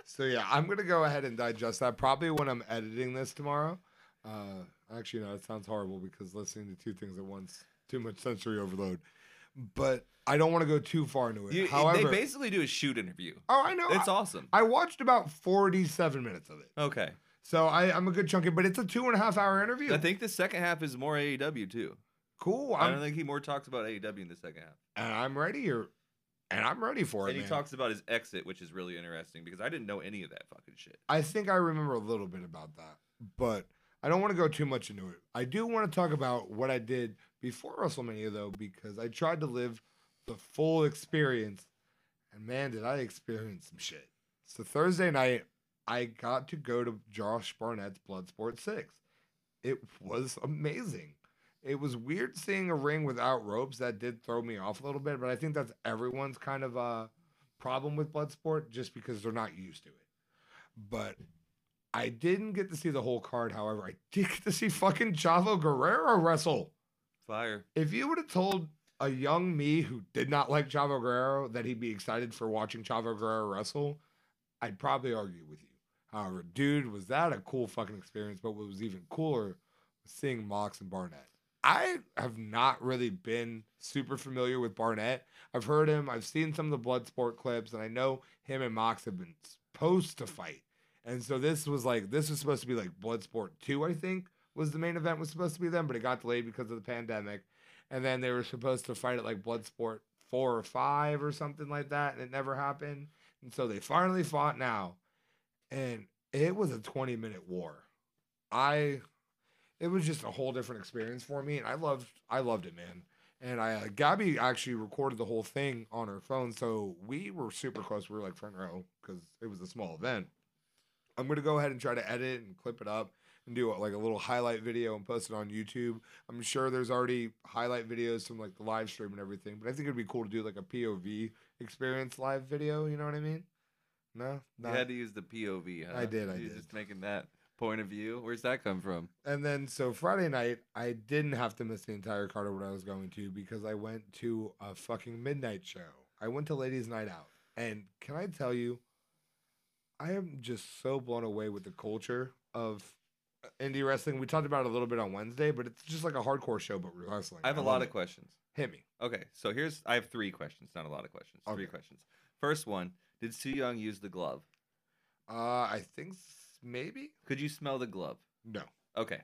So yeah, I'm gonna go ahead and digest that probably when I'm editing this tomorrow. Uh, actually, no, it sounds horrible because listening to two things at once, too much sensory overload. But I don't want to go too far into it. You- However, they basically do a shoot interview. oh, I know. It's I, awesome. I watched about 47 minutes of it, Okay. so I, I'm a good chunk of. But it's a two and a half hour interview. I think the second half is more AEW too. cool. I I'm, don't think he more talks about AEW in the second half. and I'm ready. Or, and I'm ready for it. And he man. talks about his exit, which is really interesting because I didn't know any of that fucking shit. I think I remember a little bit about that, but I don't want to go too much into it. I do want to talk about what I did before WrestleMania, though, because I tried to live the full experience, and man, did I experience some shit. So Thursday night, I got to go to Josh Barnett's Bloodsport 6. It was amazing. It was weird seeing a ring without ropes. That did throw me off a little bit, but I think that's everyone's kind of a problem with Bloodsport just because they're not used to it. But I didn't get to see the whole card. However, I did get to see fucking Chavo Guerrero wrestle. Fire. If you would have told a young me who did not like Chavo Guerrero that he'd be excited for watching Chavo Guerrero wrestle, I'd probably argue with you. However, dude, was that a cool fucking experience? But what was even cooler was seeing Mox and Barnett. I have not really been super familiar with Barnett. I've heard him, I've seen some of the Bloodsport clips, and I know him and Mox have been supposed to fight. And so this was like this was supposed to be like Bloodsport 2, I think, was the main event was supposed to be them, but it got delayed because of the pandemic. And then they were supposed to fight at like Bloodsport 4 or 5 or something like that, and it never happened. And so they finally fought now. And it was a 20 minute war. I it was just a whole different experience for me and I loved I loved it, man. And I, uh, Gabby actually recorded the whole thing on her phone, so we were super close. We were like front row because it was a small event. I'm gonna go ahead and try to edit and clip it up and do like a little highlight video and post it on YouTube. I'm sure there's already highlight videos from like the live stream and everything, but I think it'd be cool to do like a POV experience live video. You know what I mean? No, You had to use the POV. Huh? I did, I You're did. just making that point of view. Where's that come from? And then so Friday night, I didn't have to miss the entire card of what I was going to because I went to a fucking midnight show. I went to Ladies Night Out. And can I tell you, I am just so blown away with the culture of uh, indie wrestling. We talked about it a little bit on Wednesday, but it's just like a hardcore show, but wrestling. I have a love lot it. of questions. Hit me. Okay, so here's I have three questions, not a lot of questions. Three questions. First one: Did Su Yung use the glove? Uh, I think maybe? Could you smell the glove? No. Okay.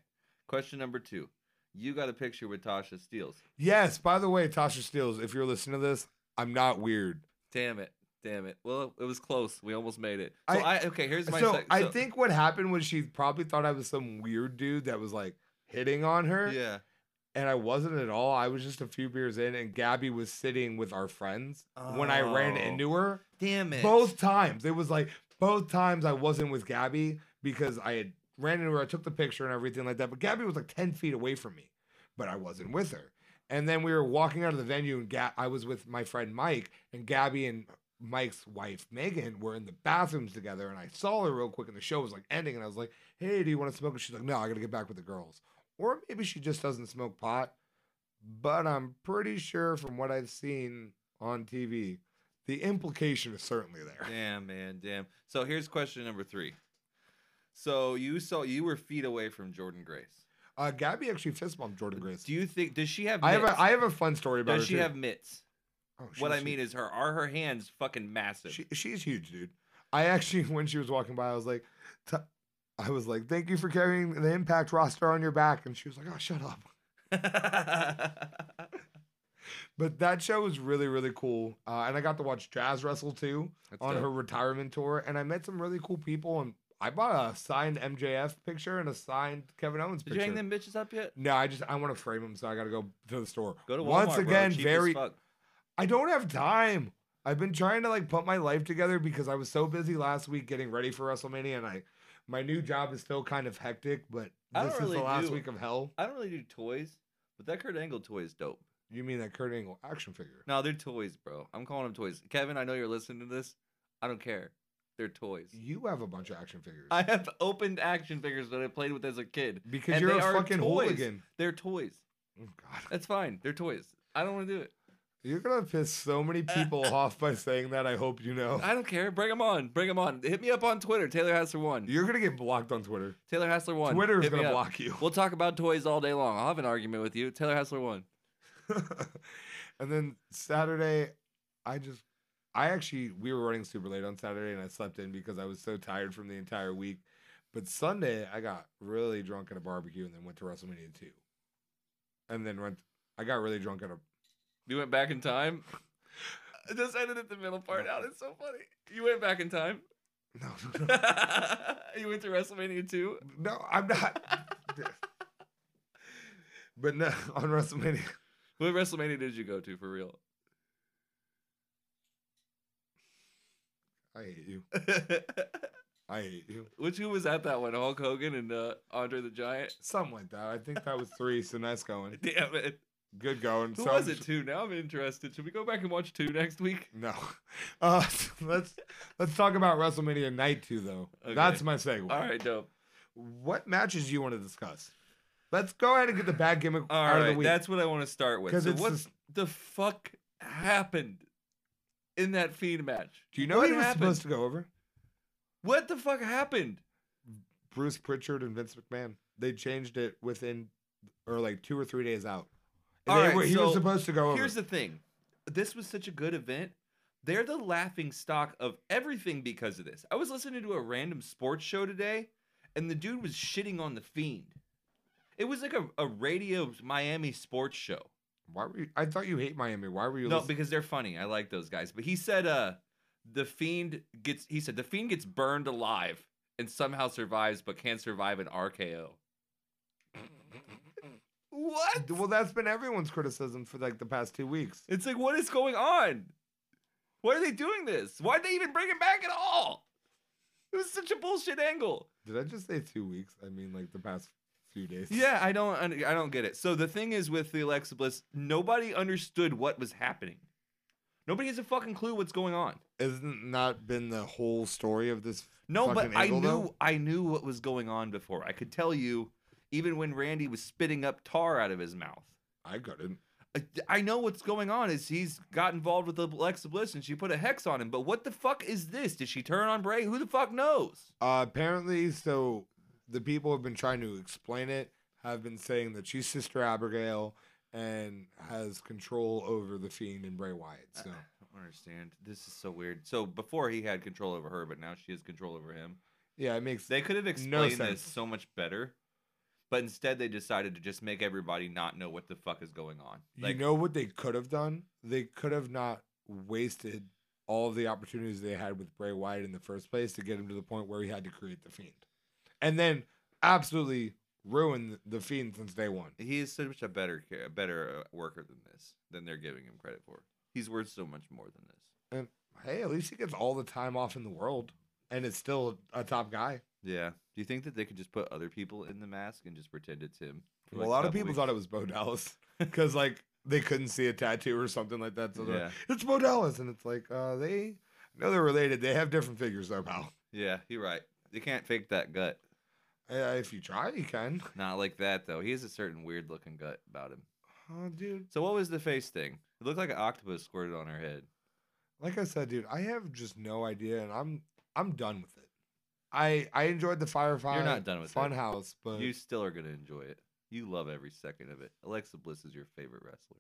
Question number two: You got a picture with Tasha Steelz. Yes, by the way, Tasha Steelz, if you're listening to this, I'm not weird. Damn it! Damn it! Well, it was close. We almost made it. So I- I, okay. Here's my. so sec- I think what happened was she probably thought I was some weird dude that was like hitting on her, Yeah. and I wasn't at all. I was just a few beers in, and Gabby was sitting with our friends when I ran Oh. into her. Damn it. Both times, it was like both times I wasn't with Gabby because I had ran into her. I took the picture and everything like that, but Gabby was like ten feet away from me, but I wasn't with her. And then we were walking out of the venue, and Ga- I was with my friend Mike, and Gabby and Mike's wife Megan were in the bathrooms together, and I saw her real quick, and the show was like ending, and I was like, "Hey, do you want to smoke?" And she's like, "No, I gotta get back with the girls." Or maybe she just doesn't smoke pot, but I'm pretty sure from what I've seen on TV, the implication is certainly there. Damn, man, damn. So here's question number three. So you saw you were feet away from Jordynne Grace. Uh, Gabby actually fist bumped Jordynne Grace. Do you think does she have? I have a I have a fun story about does her. she too. have mitts? Oh, she, what I mean is her are her hands fucking massive. She, she's huge, dude. I actually, when she was walking by, I was like, t- I was like, thank you for carrying the Impact roster on your back, and she was like, oh, shut up. But that show was really, really cool, uh, and I got to watch Jazz wrestle too That's on dope. her retirement tour, and I met some really cool people, and I bought a signed MJF picture and a signed Kevin Owens picture. Did you hang them bitches up yet? No, I just I want to frame them, so I got to go to the store. Go to Walmart. Once again, as very. I don't have time. I've been trying to like put my life together because I was so busy last week getting ready for WrestleMania, and I my new job is still kind of hectic. But this is the last do- week of hell. I don't really do toys, but that Kurt Angle toy is dope. You mean that Kurt Angle action figure? No, they're toys, bro. I'm calling them toys. Kevin, I know you're listening to this. I don't care. They're toys. You have a bunch of action figures I have opened action figures that I played with as a kid. because and you're a fucking toys. hooligan. They're toys. Oh God, That's fine. They're toys. I don't want to do it. you're gonna piss so many people off by saying that. I hope you know. I don't care. Bring them on. Bring them on. Hit me up on Twitter. Taylor Hassler one. You're gonna get blocked on Twitter. Taylor Hassler one. Twitter is gonna block you. We'll talk about toys all day long. I'll have an argument with you. Taylor Hassler one. and then Saturday, I just, I actually, we were running super late on Saturday and I slept in because I was so tired from the entire week. But Sunday, I got really drunk at a barbecue and then went to WrestleMania 2. And then went, I got really drunk at a, You went back in time. I Just edited the middle part out. It's so funny. You went back in time. no, no, no, you went to WrestleMania 2. no I'm not. but no, on WrestleMania, What WrestleMania did you go to for real? I hate you. I hate you. Which who was at that one? Hulk Hogan and uh, Andre the Giant. Something like that. I think that was three, so nice going. Damn it! Good going. Who So was I'm it? Two. Now I'm interested. Should we go back and watch two next week? No. Uh, let's let's talk about WrestleMania Night Two though. Okay. That's my segue. All right, dope. What matches do you want to discuss? Let's go ahead and get the bad gimmick All out of the right, week. that's what I want to start with. So what this- the fuck happened in that Fiend match? do you know what he was happened? supposed to go over? What the fuck happened? Bruce Pritchard and Vince McMahon. They changed it within, or like two or three days out. All They right, were- he was supposed to go over. Here's the thing. This was such a good event. They're the laughing stock of everything because of this. I was listening to a random sports show today, and the dude was shitting on the Fiend. It was like a, a radio Miami sports show. Why were you? I thought you hate Miami. Why were you? No, listening? because they're funny. I like those guys. But he said uh the fiend gets he said the fiend gets burned alive and somehow survives but can't survive an RKO. What? Well, that's been everyone's criticism for like the past two weeks. It's like, what is going on? Why are they doing this? Why'd they even bring him back at all? It was such a bullshit angle. Did I just say two weeks? I mean, like the past few days. Yeah, I don't, I don't get it. So the thing is with the Alexa Bliss, nobody understood what was happening. Nobody has a fucking clue what's going on. Isn't not been the whole story of this? No, but I angle, knew, though? I knew what was going on before. I could tell you, even when Randy was spitting up tar out of his mouth. I couldn't. I- I know what's going on is he's got involved with the Alexa Bliss and she put a hex on him. But what the fuck is this? Did she turn on Bray? Who the fuck knows? Uh, apparently, so the people have been trying to explain it. Have been saying that she's Sister Abigail and has control over the Fiend and Bray Wyatt. So I don't understand. This is so weird. So before he had control over her, but now she has control over him. yeah, it makes They could have no explained this sense. so much better, but instead they decided to just make everybody not know what the fuck is going on. you know what they could have done? They could have not wasted all of the opportunities they had with Bray Wyatt in the first place to get him to the point where he had to create the Fiend, and then absolutely ruin the Fiend since day one. he is such a better a better uh, worker than this than they're giving him credit for. He's worth so much more than this. And hey, at least he gets all the time off in the world, and it's still a top guy. Yeah. Do you think that they could just put other people in the mask and just pretend it's him? Well, like, a lot of people weeks? thought it was Bo Dallas because like they couldn't see a tattoo or something like that. So Yeah. like, it's Bo Dallas, and it's like uh, they know they're related. They have different figures though, pal. Yeah, you're right. They can't fake that gut. Uh, if you try, you can. Not like that though. He has a certain weird looking gut about him. Oh, dude. So what was the face thing? It looked like an octopus squirted on her head. Like I said, dude, I have just no idea, and I'm I'm done with it. I I enjoyed the Firefly. not done with it. Funhouse, but You still are gonna enjoy it. You love every second of it. Alexa Bliss is your favorite wrestler.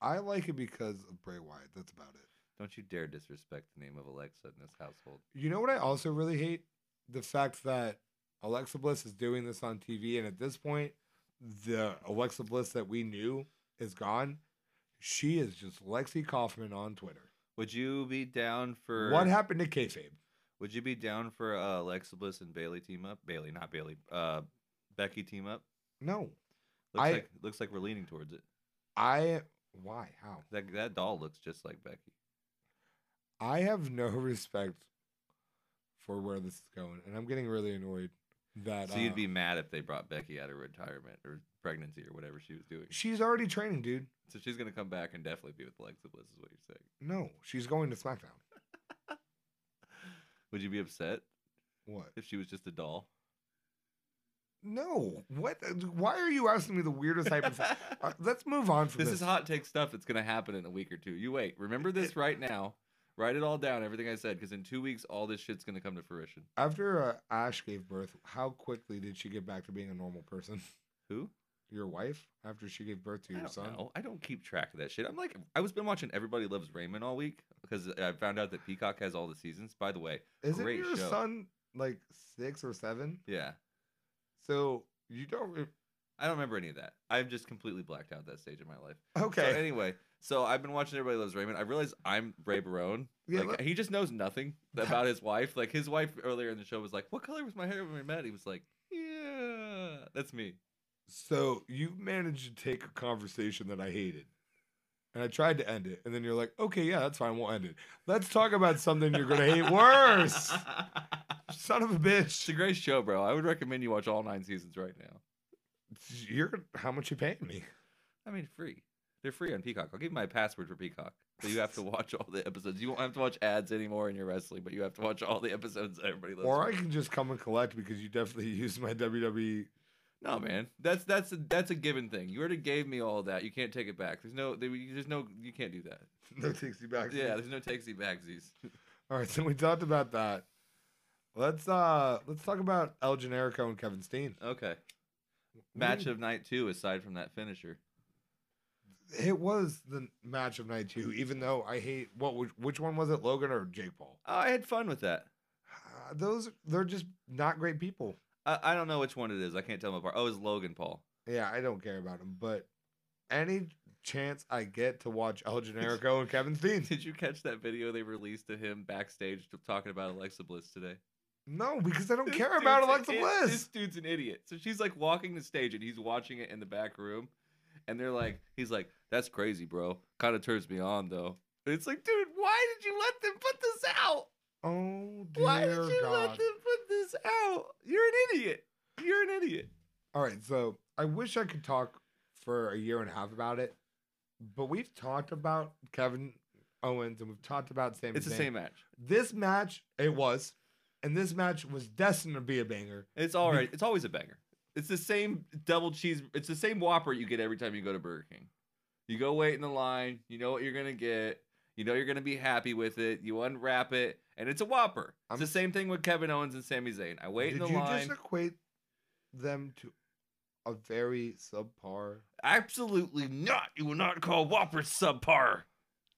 I like it because of Bray Wyatt. That's about it. Don't you dare disrespect the name of Alexa in this household. You know what I also really hate? The fact that Alexa Bliss is doing this on TV, and at this point, the Alexa Bliss that we knew is gone. She is just Lexi Kaufman on Twitter. Would you be down for What happened to kayfabe? Would you be down for uh, Alexa Bliss and Bayley team up? Bayley, not Bayley. Uh, Becky team up. No, Looks I- like looks like we're leaning towards it. I. Why? How? That that doll looks just like Becky. I have no respect for where this is going, and I'm getting really annoyed that So you'd uh, be mad if they brought Becky out of retirement or pregnancy or whatever she was doing. She's already training, dude. So she's gonna come back and definitely be with Alexa Bliss, is what you're saying. No, she's going to SmackDown. Would you be upset What? if she was just a doll? No. What? Why are you asking me the weirdest hypothetical? Uh, let's move on from This this. is hot take stuff that's gonna happen in a week or two. You wait. Remember this right now. Write it all down, everything I said, because in two weeks all this shit's gonna come to fruition. After uh, Ash gave birth, how quickly did she get back to being a normal person? Who? Your wife, after she gave birth to I your don't son? know. I don't keep track of that shit. I'm like, I was been watching Everybody Loves Raymond all week because I found out that Peacock has all the seasons. By the way, Isn't great your show. son like six or seven? yeah, So you don't. Re- I don't remember any of that. I've just completely blacked out that stage of my life. okay. So anyway, so I've been watching Everybody Loves Raymond. I realized I'm Ray Barone. Yeah, like he just knows nothing about his wife. Like his wife earlier in the show was like, "What color was my hair when we met?" He was like, "Yeah, that's me." So you managed to take a conversation that I hated. And I tried to end it. And then you're like, okay, yeah, that's fine. We'll end it. Let's talk about something you're going to hate worse. Son of a it's a bitch. great show, bro. I would recommend you watch all nine seasons right now. You're how much you paying me? I mean, free. They're free on Peacock. I'll give you my password for Peacock. So you have to watch all the episodes. You won't have to watch ads anymore in your wrestling, but you have to watch all the episodes that everybody loves. Or I can just come and collect because you definitely used my. WWE. No, man. That's that's a, that's a given thing. You already gave me all that. You can't take it back. There's no there's no you can't do that. No takes you back. Yeah, there's no takesy backsies. All right, so we talked about that. Let's uh let's talk about El Generico and Kevin Steen. Okay. Match of night two, aside from that finisher. It was the match of night two, even though I hate what which, which one was it, Logan or Jake Paul? Oh, I had fun with that. Uh, those they're just not great people. I, I don't know which one it is. I can't tell them apart. Oh, it's Logan Paul. Yeah, I don't care about him, but any chance I get to watch El Generico and Kevin Steen, Did you catch that video they released of him backstage talking about Alexa Bliss today? no, because I don't This care about Alexa Bliss. This dude's an idiot. So she's like walking the stage and he's watching it in the back room. And they're like, he's like, "That's crazy, bro. Kind of turns me on though." And it's like, dude, why did you let them put this out? Oh dear Why did you God. let them put this out? You're an idiot. You're an idiot. All right, so I wish I could talk for a year and a half about it, but we've talked about Kevin Owens and we've talked about Sami It's the same match. This match, it was, and this match was destined to be a banger. It's all right. It's always a banger. It's the same double cheese. It's the same Whopper you get every time you go to Burger King. You go wait in the line. You know what you're gonna get. You know you're gonna be happy with it. You unwrap it, and it's a Whopper. It's I'm- the same thing with Kevin Owens and Sami Zayn. I wait in the line. Did you just equate them to a very subpar? Absolutely not. You will not call Whoppers subpar.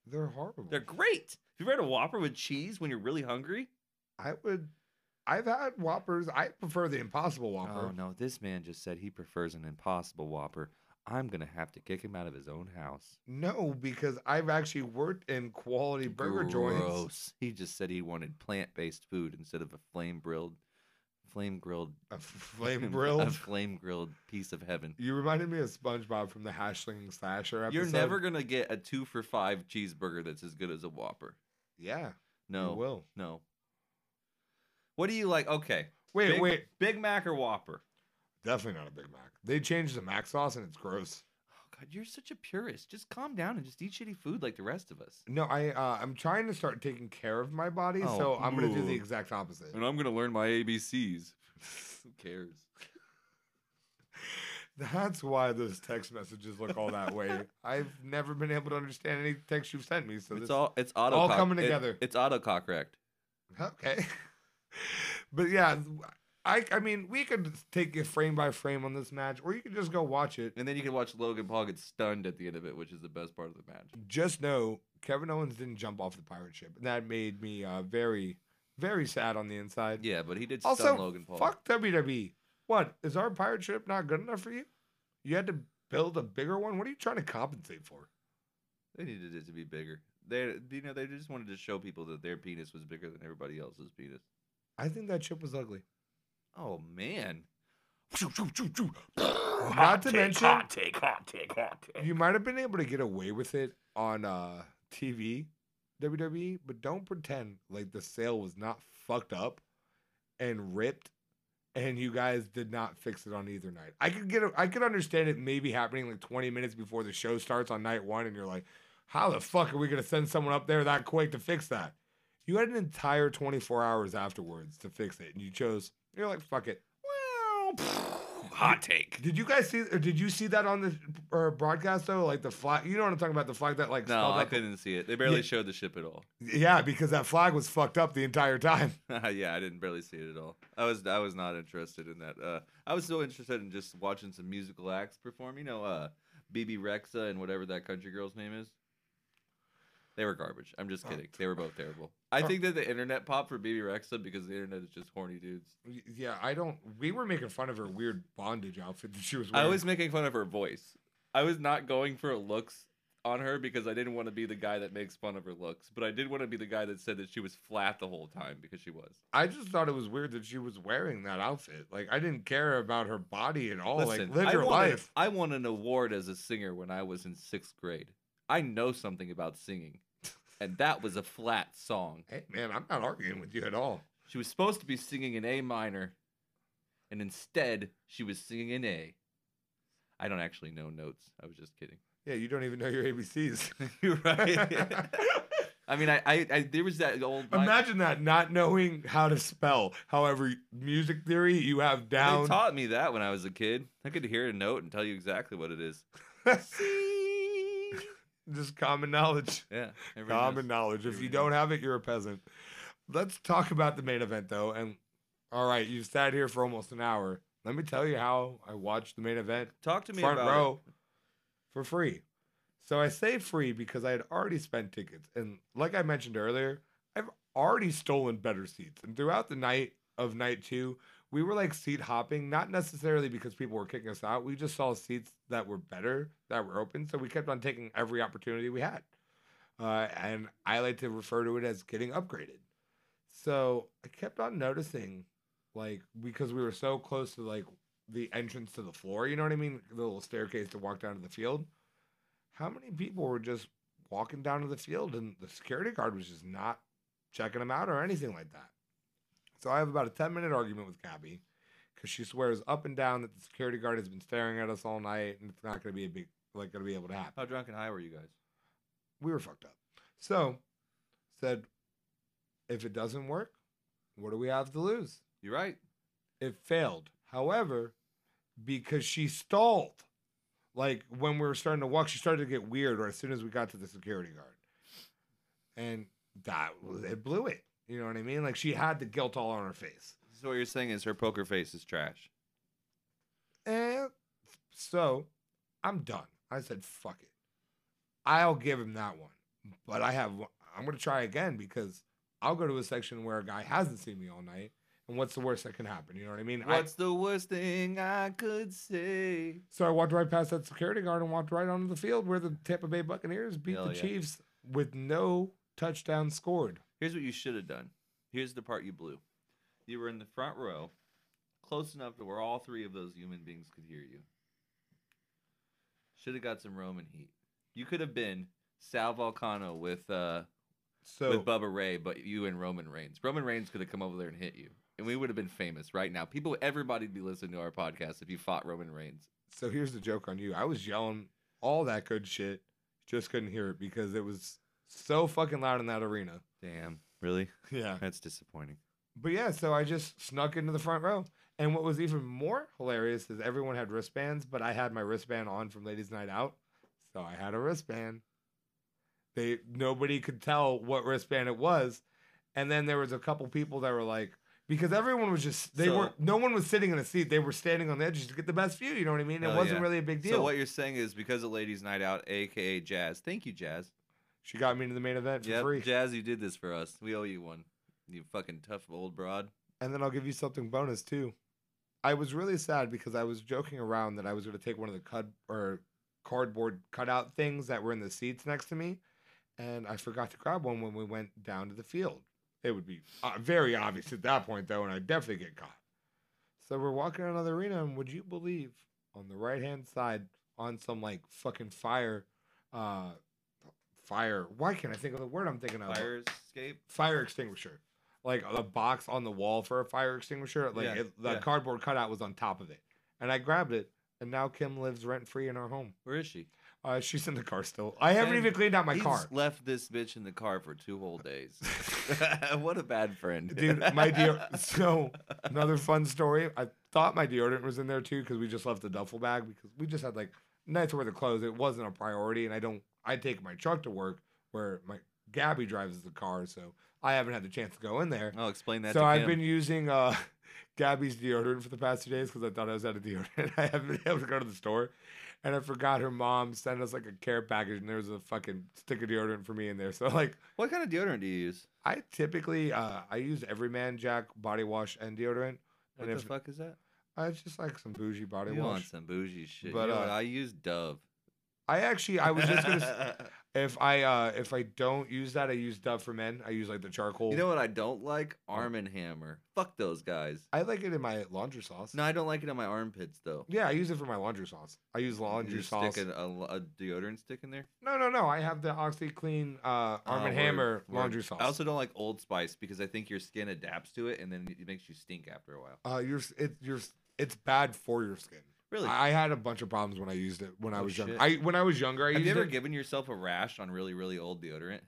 They're horrible. They're great. Have you ever had a Whopper with cheese when you're really hungry? I would. I've had Whoppers. I prefer the Impossible Whopper. Oh no, this man just said he prefers an Impossible Whopper. I'm gonna have to kick him out of his own house. No, because I've actually worked in quality burger joints. Gross. He just said he wanted plant-based food instead of a flame grilled, flame grilled, A flame grilled, a flame grilled piece of heaven. You reminded me of SpongeBob from the Hash-Slinging Slasher episode. You're never gonna get a two for five cheeseburger that's as good as a Whopper. Yeah. No, You will. no. What do you like? Okay, Wait, Big, wait. Big Mac or Whopper? Definitely not a Big Mac. They changed the Mac sauce and it's gross. Oh God, you're such a purist. Just calm down and just eat shitty food like the rest of us. No, I uh, I'm trying to start taking care of my body, Oh, so I'm gonna do the ooh. exact opposite. And I'm gonna learn my ABCs. Who cares? That's why those text messages look all that way. I've never been able to understand any text you've sent me. So It's this, all it's auto all coming together. it's autocock correct. okay. but yeah, I I mean we could take it frame by frame on this match, or you could just go watch it. And then you can watch Logan Paul get stunned at the end of it, which is the best part of the match. Just know Kevin Owens didn't jump off the pirate ship, and that made me uh, very very sad on the inside. Yeah, but he did stun Also, Logan Paul. fuck WWE. What is our pirate ship not good enough for you? You had to build a bigger one. What are you trying to compensate for? They needed it to be bigger. They, you know, they just wanted to show people that their penis was bigger than everybody else's penis. I think that chip was ugly. Oh man, Not to mention, hot take, hot take, hot take. you might have been able to get away with it on uh, TV, WWE, but don't pretend like the sail was not fucked up and ripped, and you guys did not fix it on either night. I could get, a, I could understand it maybe happening like 20 minutes before the show starts on night one, and you're like, how the fuck are we gonna send someone up there that quick to fix that? You had an entire 24 hours afterwards to fix it, and you chose. You're like, fuck it. Well, hot take. Did you guys see? Or did you see that on the uh, broadcast though? Like the flag. You know what I'm talking about? The flag that like. No, I couldn't see it. They barely Yeah. showed the ship at all. Yeah, because that flag was fucked up the entire time. yeah, I didn't barely see it at all. I was I was not interested in that. Uh, I was so interested in just watching some musical acts perform. You know, uh, Bebe Rexha and whatever that country girl's name is. They were garbage. I'm just kidding. They were both terrible. I think that the internet popped for Bebe Rexha because the internet is just horny dudes. Yeah, I don't. We were making fun of her weird bondage outfit that she was I was making fun of her voice. I was not going for looks on her because I didn't want to be the guy that makes fun of her looks, but I did want to be the guy that said that she was flat the whole time because she was. I just thought it was weird that she was wearing that outfit. Like I didn't care about her body at all. Listen, like live I your a- life. I won an award as a singer when I was in sixth grade. I know something about singing, and that was a flat song. Hey man, I'm not arguing with you at all. She was supposed to be singing in A minor, and instead she was singing in A. I don't actually know notes. I was just kidding. Yeah, you don't even know your ABCs. You're right. I mean, I, I, I there was that old. Imagine that not knowing how to spell. However, music theory you have down. They taught me that when I was a kid. I could hear a note and tell you exactly what it is. just common knowledge. Yeah, everybody knows. Common knowledge. If you don't have it, you're a peasant. Let's talk about the main event though. And all right, you sat here for almost an hour. Let me tell you how I watched the main event Talk to me front about it. row for free. So I say free because I had already spent tickets. And like I mentioned earlier, I've already stolen better seats. And throughout the night of night two, we were like seat hopping, not necessarily because people were kicking us out. We just saw seats that were better, that were open. So we kept on taking every opportunity we had. Uh, and I like to refer to it as getting upgraded. So I kept on noticing, like, because we were so close to like the entrance to the floor. You know what I mean? The little staircase to walk down to the field. How many people were just walking down to the field and the security guard was just not checking them out or anything like that? So I have about a 10 minute argument with Gabby because she swears up and down that the security guard has been staring at us all night and it's not going to be a big, like, going to be able to happen. How drunk and high were you guys? We were fucked up. So said, if it doesn't work, what do we have to lose? You're right. it failed. However, because she stalled, like when we were starting to walk, she started to get weird or as soon as we got to the security guard, and that it blew it. You know what I mean? Like she had the guilt all on her face. So what you're saying is her poker face is trash. And so I'm done. I said, fuck it. I'll give him that one. But I have, I'm going to try again because I'll go to a section where a guy hasn't seen me all night. And what's the worst that can happen? You know what I mean? I- What's the worst thing I could say? So I walked right past that security guard and walked right onto the field where the Tampa Bay Buccaneers beat Hell the yeah. Chiefs with no touchdown scored. Here's what you should have done. Here's the part you blew. You were in the front row, close enough to where all three of those human beings could hear you. Should have got some Roman heat. You could have been Sal Vulcano with uh So with Bubba Ray, but you and Roman Reigns. Roman Reigns could have come over there and hit you, and we would have been famous right now. People, everybody'd be listening to our podcast if you fought Roman Reigns. so here's the joke on you. I was yelling all that good shit, just couldn't hear it because it was so fucking loud in that arena. Damn, really? Yeah. That's disappointing. But yeah, so I just snuck into the front row. And what was even more hilarious is everyone had wristbands, but I had my wristband on from Ladies Night Out. So I had a wristband. They nobody could tell what wristband it was. And then there was a couple people that were like because everyone was just they So- were no one was sitting in a seat. They were standing on the edges to get the best view, you know what I mean? It wasn't yeah. really a big deal. So what you're saying is because of Ladies Night Out, aka Jazz. Thank you, Jazz. She got me into the main event for Yep, free. Jazz, you did this for us. We owe you one. You fucking tough old broad. And then I'll give you something bonus too. I was really sad because I was joking around that I was going to take one of the cut or cardboard cutout things that were in the seats next to me, and I forgot to grab one when we went down to the field. It would be uh, very obvious at that point though, and I'd definitely get caught. So we're walking around the arena, and would you believe on the right hand side on some like fucking fire, uh, fire? Why can't I think of the word I'm thinking of? Fire escape. fire extinguisher, like a box on the wall for a fire extinguisher. Like Yeah, it, the yeah. cardboard cutout was on top of it, and I grabbed it. And now Kim lives rent free in our home. Where is she? Uh, she's in the car still. I haven't Man, even cleaned out my He's car, left this bitch in the car for two whole days. what a bad friend, dude. My dear. So another fun story. I thought my deodorant was in there too because we just left the duffel bag because we just had like nights worth of clothes. It wasn't a priority, and I don't. I take my truck to work where my Gabby drives the car, so I haven't had the chance to go in there. I'll explain that. so I've Kim. been using uh, Gabby's deodorant for the past two days because I thought I was out of deodorant. I haven't been able to go to the store, and I forgot her mom sent us like a care package, and there was a fucking stick of deodorant for me in there. So like, What kind of deodorant do you use? I typically uh, I use Everyman Jack body wash and deodorant, What and the if fuck is that? I just like some bougie body wash. You want some bougie shit? But, you know uh, I use Dove. I actually I was just gonna if I uh if I don't use that I use Dove for Men. I use like the charcoal. You know what I don't like? Arm and Hammer. Fuck those guys. I like it in my laundry sauce. No, I don't like it on my armpits though. Yeah, I use it for my laundry sauce. I use laundry just sauce. Stick a, a, deodorant stick in there. No, no, no. I have the OxiClean uh, Arm Oh, and word, Hammer word. laundry sauce. I also don't like Old Spice because I think your skin adapts to it and then it makes you stink after a while. uh, you're, it, you're, it's bad for your skin. Really? I, I had a bunch of problems when I used it when I Oh, was younger. I when I was younger, I Have used you ever it. given yourself a rash on really, really old deodorant?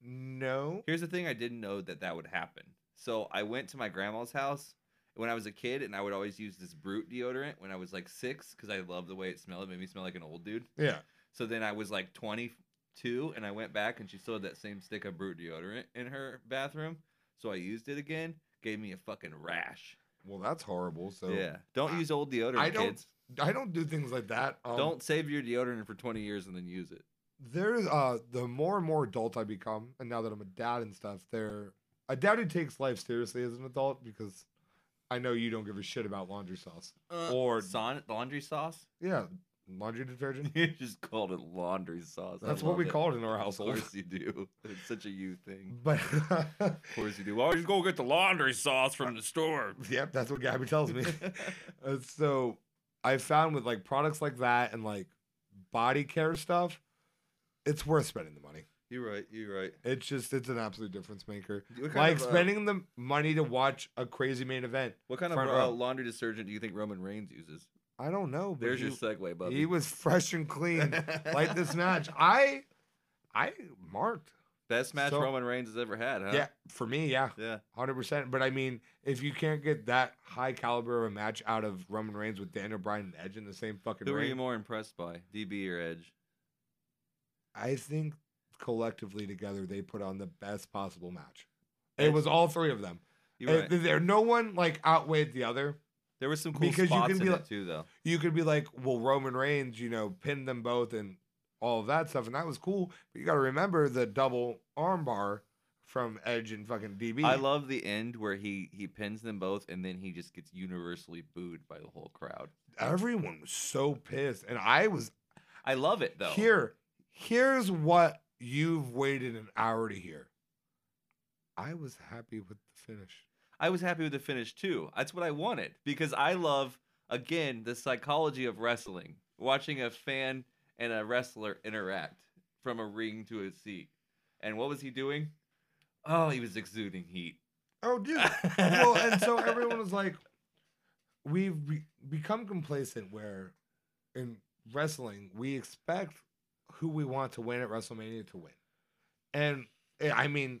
no. Here's the thing I didn't know that that would happen. So I went to my grandma's house when I was a kid and I would always use this Brut deodorant when I was like six because I loved the way it smelled. It made me smell like an old dude. Yeah. So then I was like 22 and I went back and she still had that same stick of Brut deodorant in her bathroom. So I used it again. Gave me a fucking rash. Well, that's horrible. So yeah. Don't I- use old deodorant, I don't- kids. I don't do things like that. Um, don't save your deodorant for 20 years and then use it. There's uh the more and more adult I become, and now that I'm a dad and stuff, there I doubt he takes life seriously as an adult because I know you don't give a shit about laundry sauce. Uh, Or- Son- laundry sauce? Yeah, laundry detergent. You just called it laundry sauce. I That's what love we it. call it in our Of household. course you do. It's such a you thing. But Of course you do. Just go get the laundry sauce from the store. yep, that's what Gabby tells me. Uh, so I found with like products like that and like body care stuff, it's worth spending the money. you're right. You're right. It's just it's an absolute difference maker. Like of, uh, spending the money to watch a crazy main event. What kind of uh, laundry detergent do you think Roman Reigns uses? I don't know. There's he, your segue, Bubby. he was fresh and clean like this match. I I marked. Best match so- Roman Reigns has ever had, huh? Yeah, for me, yeah. Yeah. Hundred percent. But I mean, if you can't get that high caliber of a match out of Roman Reigns with Daniel Bryan and Edge in the same fucking Who are you more impressed by, DB or Edge? I think collectively together they put on the best possible match. It was all three of them. Right. There, no one like outweighed the other. There were some cool because you spots can in be it like- too, though. You could be like, well, Roman Reigns, you know, pinned them both and all of that stuff, and that was cool. But you got to remember the double armbar from Edge and fucking DB. I love the end where he he pins them both, and then he just gets universally booed by the whole crowd. Everyone was so pissed, and I was I love it though. Here, here's what you've waited an hour to hear. I was happy with the finish. I was happy with the finish too. That's what I wanted because I love again the psychology of wrestling. Watching a fan and a wrestler interact from a ring to a seat. And what was he doing? Oh, he was exuding heat. Oh, dude. well, and so everyone was like, we've be- become complacent where in wrestling, we expect who we want to win at WrestleMania to win. And eh, I mean,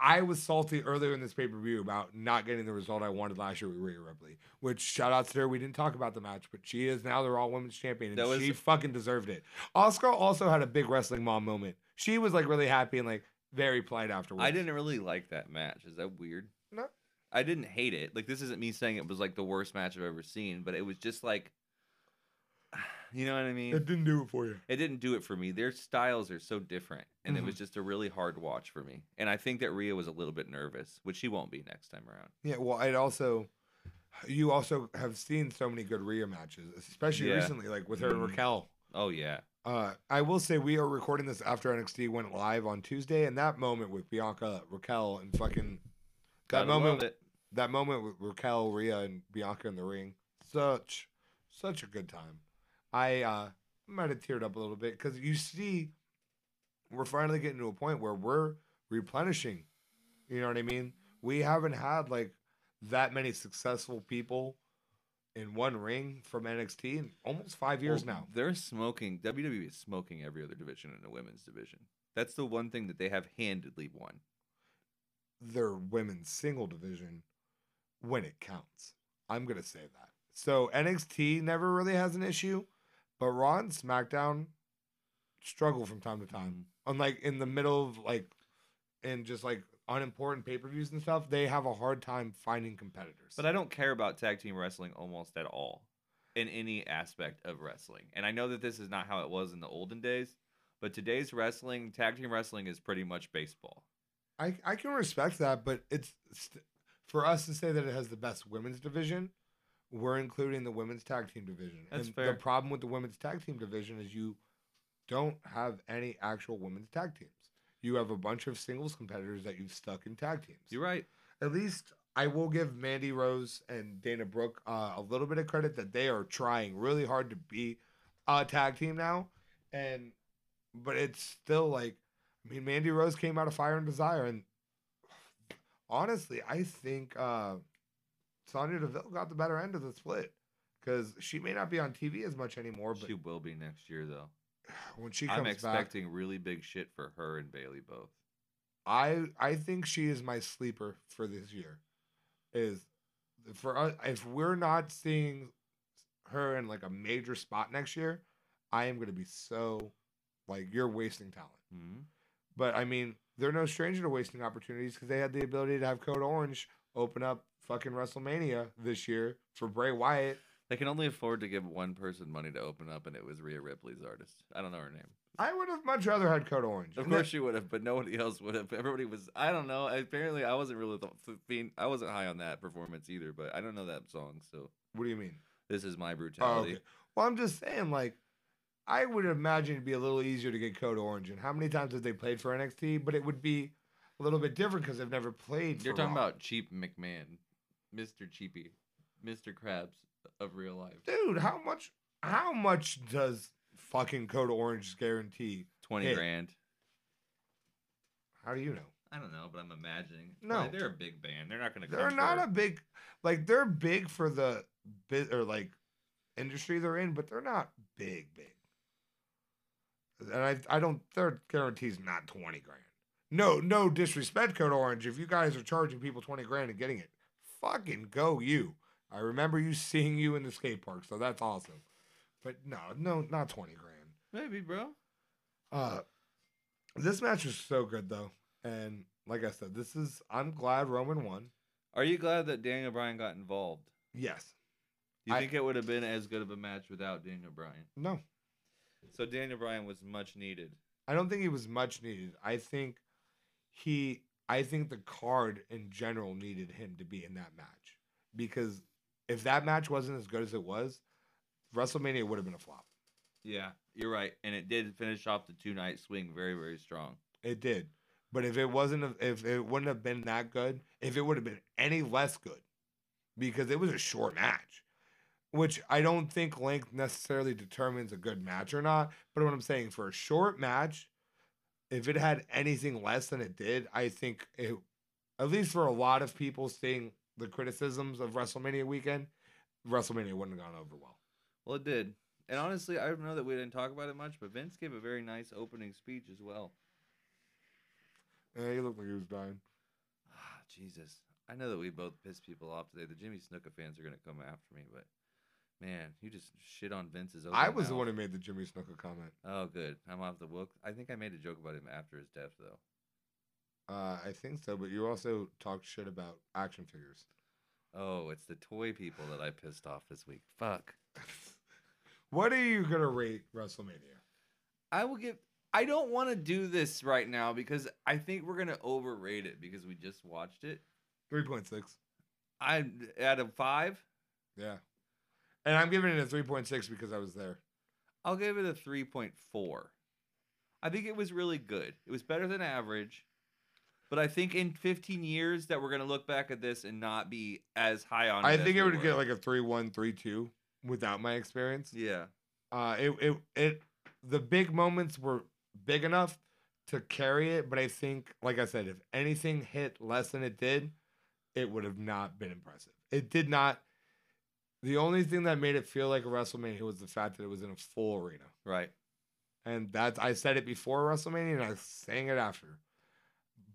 I was salty earlier in this pay per view about not getting the result I wanted last year with Rhea Ripley. Which shout out to her. We didn't talk about the match, but she is now the Raw Women's Champion, and was- she fucking deserved it. Oscar also had a big wrestling mom moment. She was like really happy and like very polite afterwards. I didn't really like that match. Is that weird? No. I didn't hate it. Like this isn't me saying it was like the worst match I've ever seen, but it was just like you know what I mean? It didn't do it for you. it didn't do it for me. Their styles are so different, and it was just a really hard watch for me. And I think that Rhea was a little bit nervous, which she won't be next time around. Yeah, well, it also, you also have seen so many good Rhea matches, especially Yeah. recently, like with her and Mhm. Raquel. Oh yeah, Uh, I will say we are recording this after NXT went live on Tuesday, and that moment with Bianca, Raquel, and fucking that Gotta moment, that moment with Raquel, Rhea, and Bianca in the ring, such, such a good time. I uh, might have teared up a little bit because you see, we're finally getting to a point where we're replenishing. You know what I mean? We haven't had like that many successful people in one ring from NXT in almost five years Well, now. They're smoking. WWE is smoking every other division in the women's division. That's the one thing that they have handedly won. their women's single division when it counts. I'm gonna say that. So NXT never really has an issue, but Raw and SmackDown struggle from time to time. Mm-hmm. Unlike in the middle of like, in just like unimportant pay per views and stuff, they have a hard time finding competitors. But I don't care about tag team wrestling almost at all in any aspect of wrestling. And I know that this is not how it was in the olden days, but today's wrestling, tag team wrestling is pretty much baseball. I I can respect that, but it's st- for us to say that it has the best women's division. We're including the women's tag team division. That's and fair. The problem with the women's tag team division is you don't have any actual women's tag teams. You have a bunch of singles competitors that you've stuck in tag teams. You're right. At least I will give Mandy Rose and Dana Brooke uh, a little bit of credit that they are trying really hard to be a tag team now, and but it's still like, I mean, Mandy Rose came out of Fire and Desire, and honestly, I think uh, Sonya Deville got the better end of the split because she may not be on TV as much anymore, but She will be next year, though. when she comes I'm back, expecting really big shit for her and Bayley both. I I think she is my sleeper for this year. Is for us if we're not seeing her in like a major spot next year, I am gonna be so like you're wasting talent. hmm But I mean, they're no stranger to wasting opportunities because they had the ability to have Code Orange open up fucking WrestleMania this year for Bray Wyatt. They can only afford to give one person money to open up, and it was Rhea Ripley's artist. I don't know her name. I would have much rather had Code Orange. Of course she would have, but nobody else would have. Everybody was. I don't know. Apparently, I wasn't really being. I wasn't high on that performance either. But I don't know that song, so what do you mean? this is my Oh, brutality. okay. Well, I'm just saying, like, I would imagine it'd be a little easier to get Code Orange. And how many times have they played for NXT? But it would be a little bit different because they've never played. You're talking Raw. about Cheap McMahon, Mr. Cheapy, Mr. Krabs of real life. dude. How much? How much does fucking Code Orange guarantee? Twenty Hey. grand. How do you know? I don't know, but I'm imagining. No. Like, they're a big band. They're not gonna. They're come not for- a big, like they're big for the bit or like industry they're in, but they're not big, big. And I, I don't. Their guarantee's not twenty grand. No, no disrespect, Code Orange. If you guys are charging people twenty grand and getting it, fucking go you. I remember you seeing you in the skate park, so that's awesome. But no, no, not twenty grand. Maybe, bro. Uh, this match was so good though, and like I said, this is. I'm glad Roman won. Are you glad that Daniel Bryan got involved? Yes. Do you I- think it would have been as good of a match without Daniel Bryan? No. So Daniel Bryan was much needed. I don't think he was much needed. I think he I think the card in general needed him to be in that match. Because if that match wasn't as good as it was, WrestleMania would have been a flop. Yeah, you're right, and it did finish off the two night swing very, very strong. It did. But if it wasn't if it wouldn't have been that good, if it would have been any less good, because it was a short match. Which I don't think length necessarily determines a good match or not. But what I'm saying for a short match, if it had anything less than it did, I think it, at least for a lot of people seeing the criticisms of WrestleMania weekend, WrestleMania wouldn't have gone over well. Well, it did. And honestly, I know that we didn't talk about it much, but Vince gave a very nice opening speech as well. Yeah, he looked like he was dying. Ah, Jesus. I know that we both pissed people off today. The Jimmy Snuka fans are going to come after me, but man, you just shit on Vince's I was the one who made the Jimmy Snuka comment. Oh, good. I'm off the book. I think I made a joke about him after his death, though. Uh, I think so, but you also talked shit about action figures. Oh, it's the toy people that I pissed off this week. Fuck. What are you gonna rate WrestleMania? I will give. I don't want to do this right now because I think we're gonna overrate it because we just watched it. Three point six. I out of five, Yeah, and I'm giving it a three point six because I was there. I'll give it a three point four. I think it was really good. It was better than average, but I think in 15 years that we're gonna look back at this and not be as high on. I it as think it would get like a three one, three two without my experience. Yeah. Uh, it it it the big moments were big enough to carry it, but I think, like I said, if anything hit less than it did, it would have not been impressive. It did not. The only thing that made it feel like a WrestleMania was the fact that it was in a full arena. Right. And that's I said it before WrestleMania and I sang it after.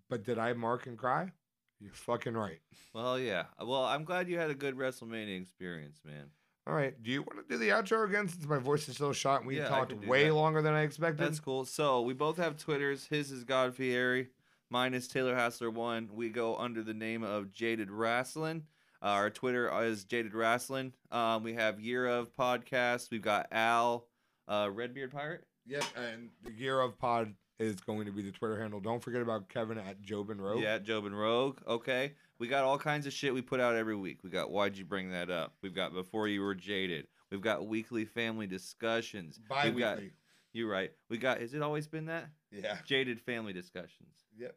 But did I mark and cry? You're fucking right. Well, yeah. Well, I'm glad you had a good WrestleMania experience, man. All right. Do you want to do the outro again since my voice is still shot and we Yeah, talked way that. longer than I expected? That's cool. So we both have Twitters. His is God Fieri. Mine is Taylor Hassler one. We go under the name of Jaded Wrestling. Uh, our Twitter is Jaded Wrestling. Um, we have Year of Podcast. We've got Al, uh, Redbeard Pirate. Yep. And the Year of Pod is going to be the Twitter handle. Don't forget about Kevin at Jobin Rogue. Yeah, Job and Rogue. Okay. We got all kinds of shit we put out every week. We got Why'd You Bring That Up? We've got Before You Were Jaded. We've got weekly family discussions. We've Bi-weekly. you're right. We got, has it always been that? Yeah. Jaded family discussions. Yep.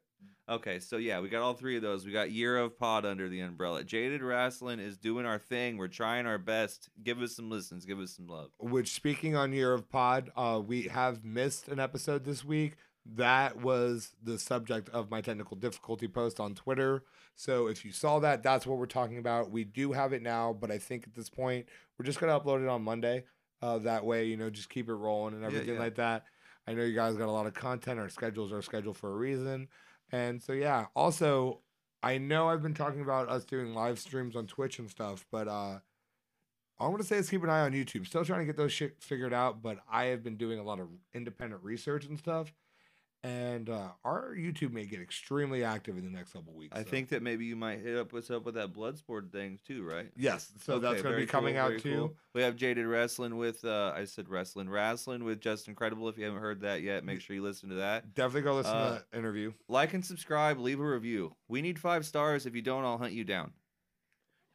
Okay, so yeah, we got all three of those. We got Year of Pod under the umbrella. Jaded Wrestling is doing our thing. We're trying our best. Give us some listens. Give us some love. Which, speaking on Year of Pod, uh, we have missed an episode this week. That was the subject of my technical difficulty post on Twitter. So if you saw that, that's what we're talking about. We do have it now, but I think at this point, we're just going to upload it on Monday. Uh, that way, you know, just keep it rolling and Yeah, everything yeah. like that. I know you guys got a lot of content. Our schedules are scheduled for a reason. And so, yeah. Also, I know I've been talking about us doing live streams on Twitch and stuff, but uh, I want to say is keep an eye on YouTube. Still trying to get those shit figured out, but I have been doing a lot of independent research and stuff. And uh, our YouTube may get extremely active in the next couple weeks. I so- think that maybe you might hit up what's up with that Bloodsport thing too, right? yes. So that's going to be coming cool, out too. cool. We have Jaded Wrestling with uh I said wrestling wrestling with Just Incredible. If you haven't heard that yet, make sure you listen to that. Definitely go listen Uh, to that interview. Like and subscribe, leave a review. We need five stars. If you don't, I'll hunt you down.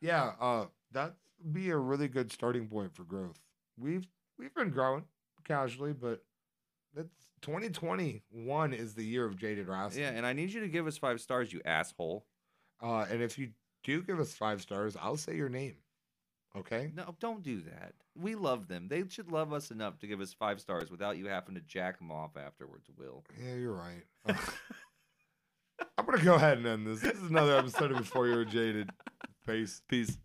Yeah, uh, that'd be a really good starting point for growth. We've we've been growing casually, but that's 2021 is the year of jaded wrestling. Yeah, and I need you to give us five stars, you asshole. Uh, and if you do give us five stars, I'll say your name. Okay. No, don't do that. We love them. They should love us enough to give us five stars without you having to jack them off afterwards, Will. Yeah, you're right. Uh, I'm gonna go ahead and end this. This is another episode of Before You're Jaded. Peace. Peace.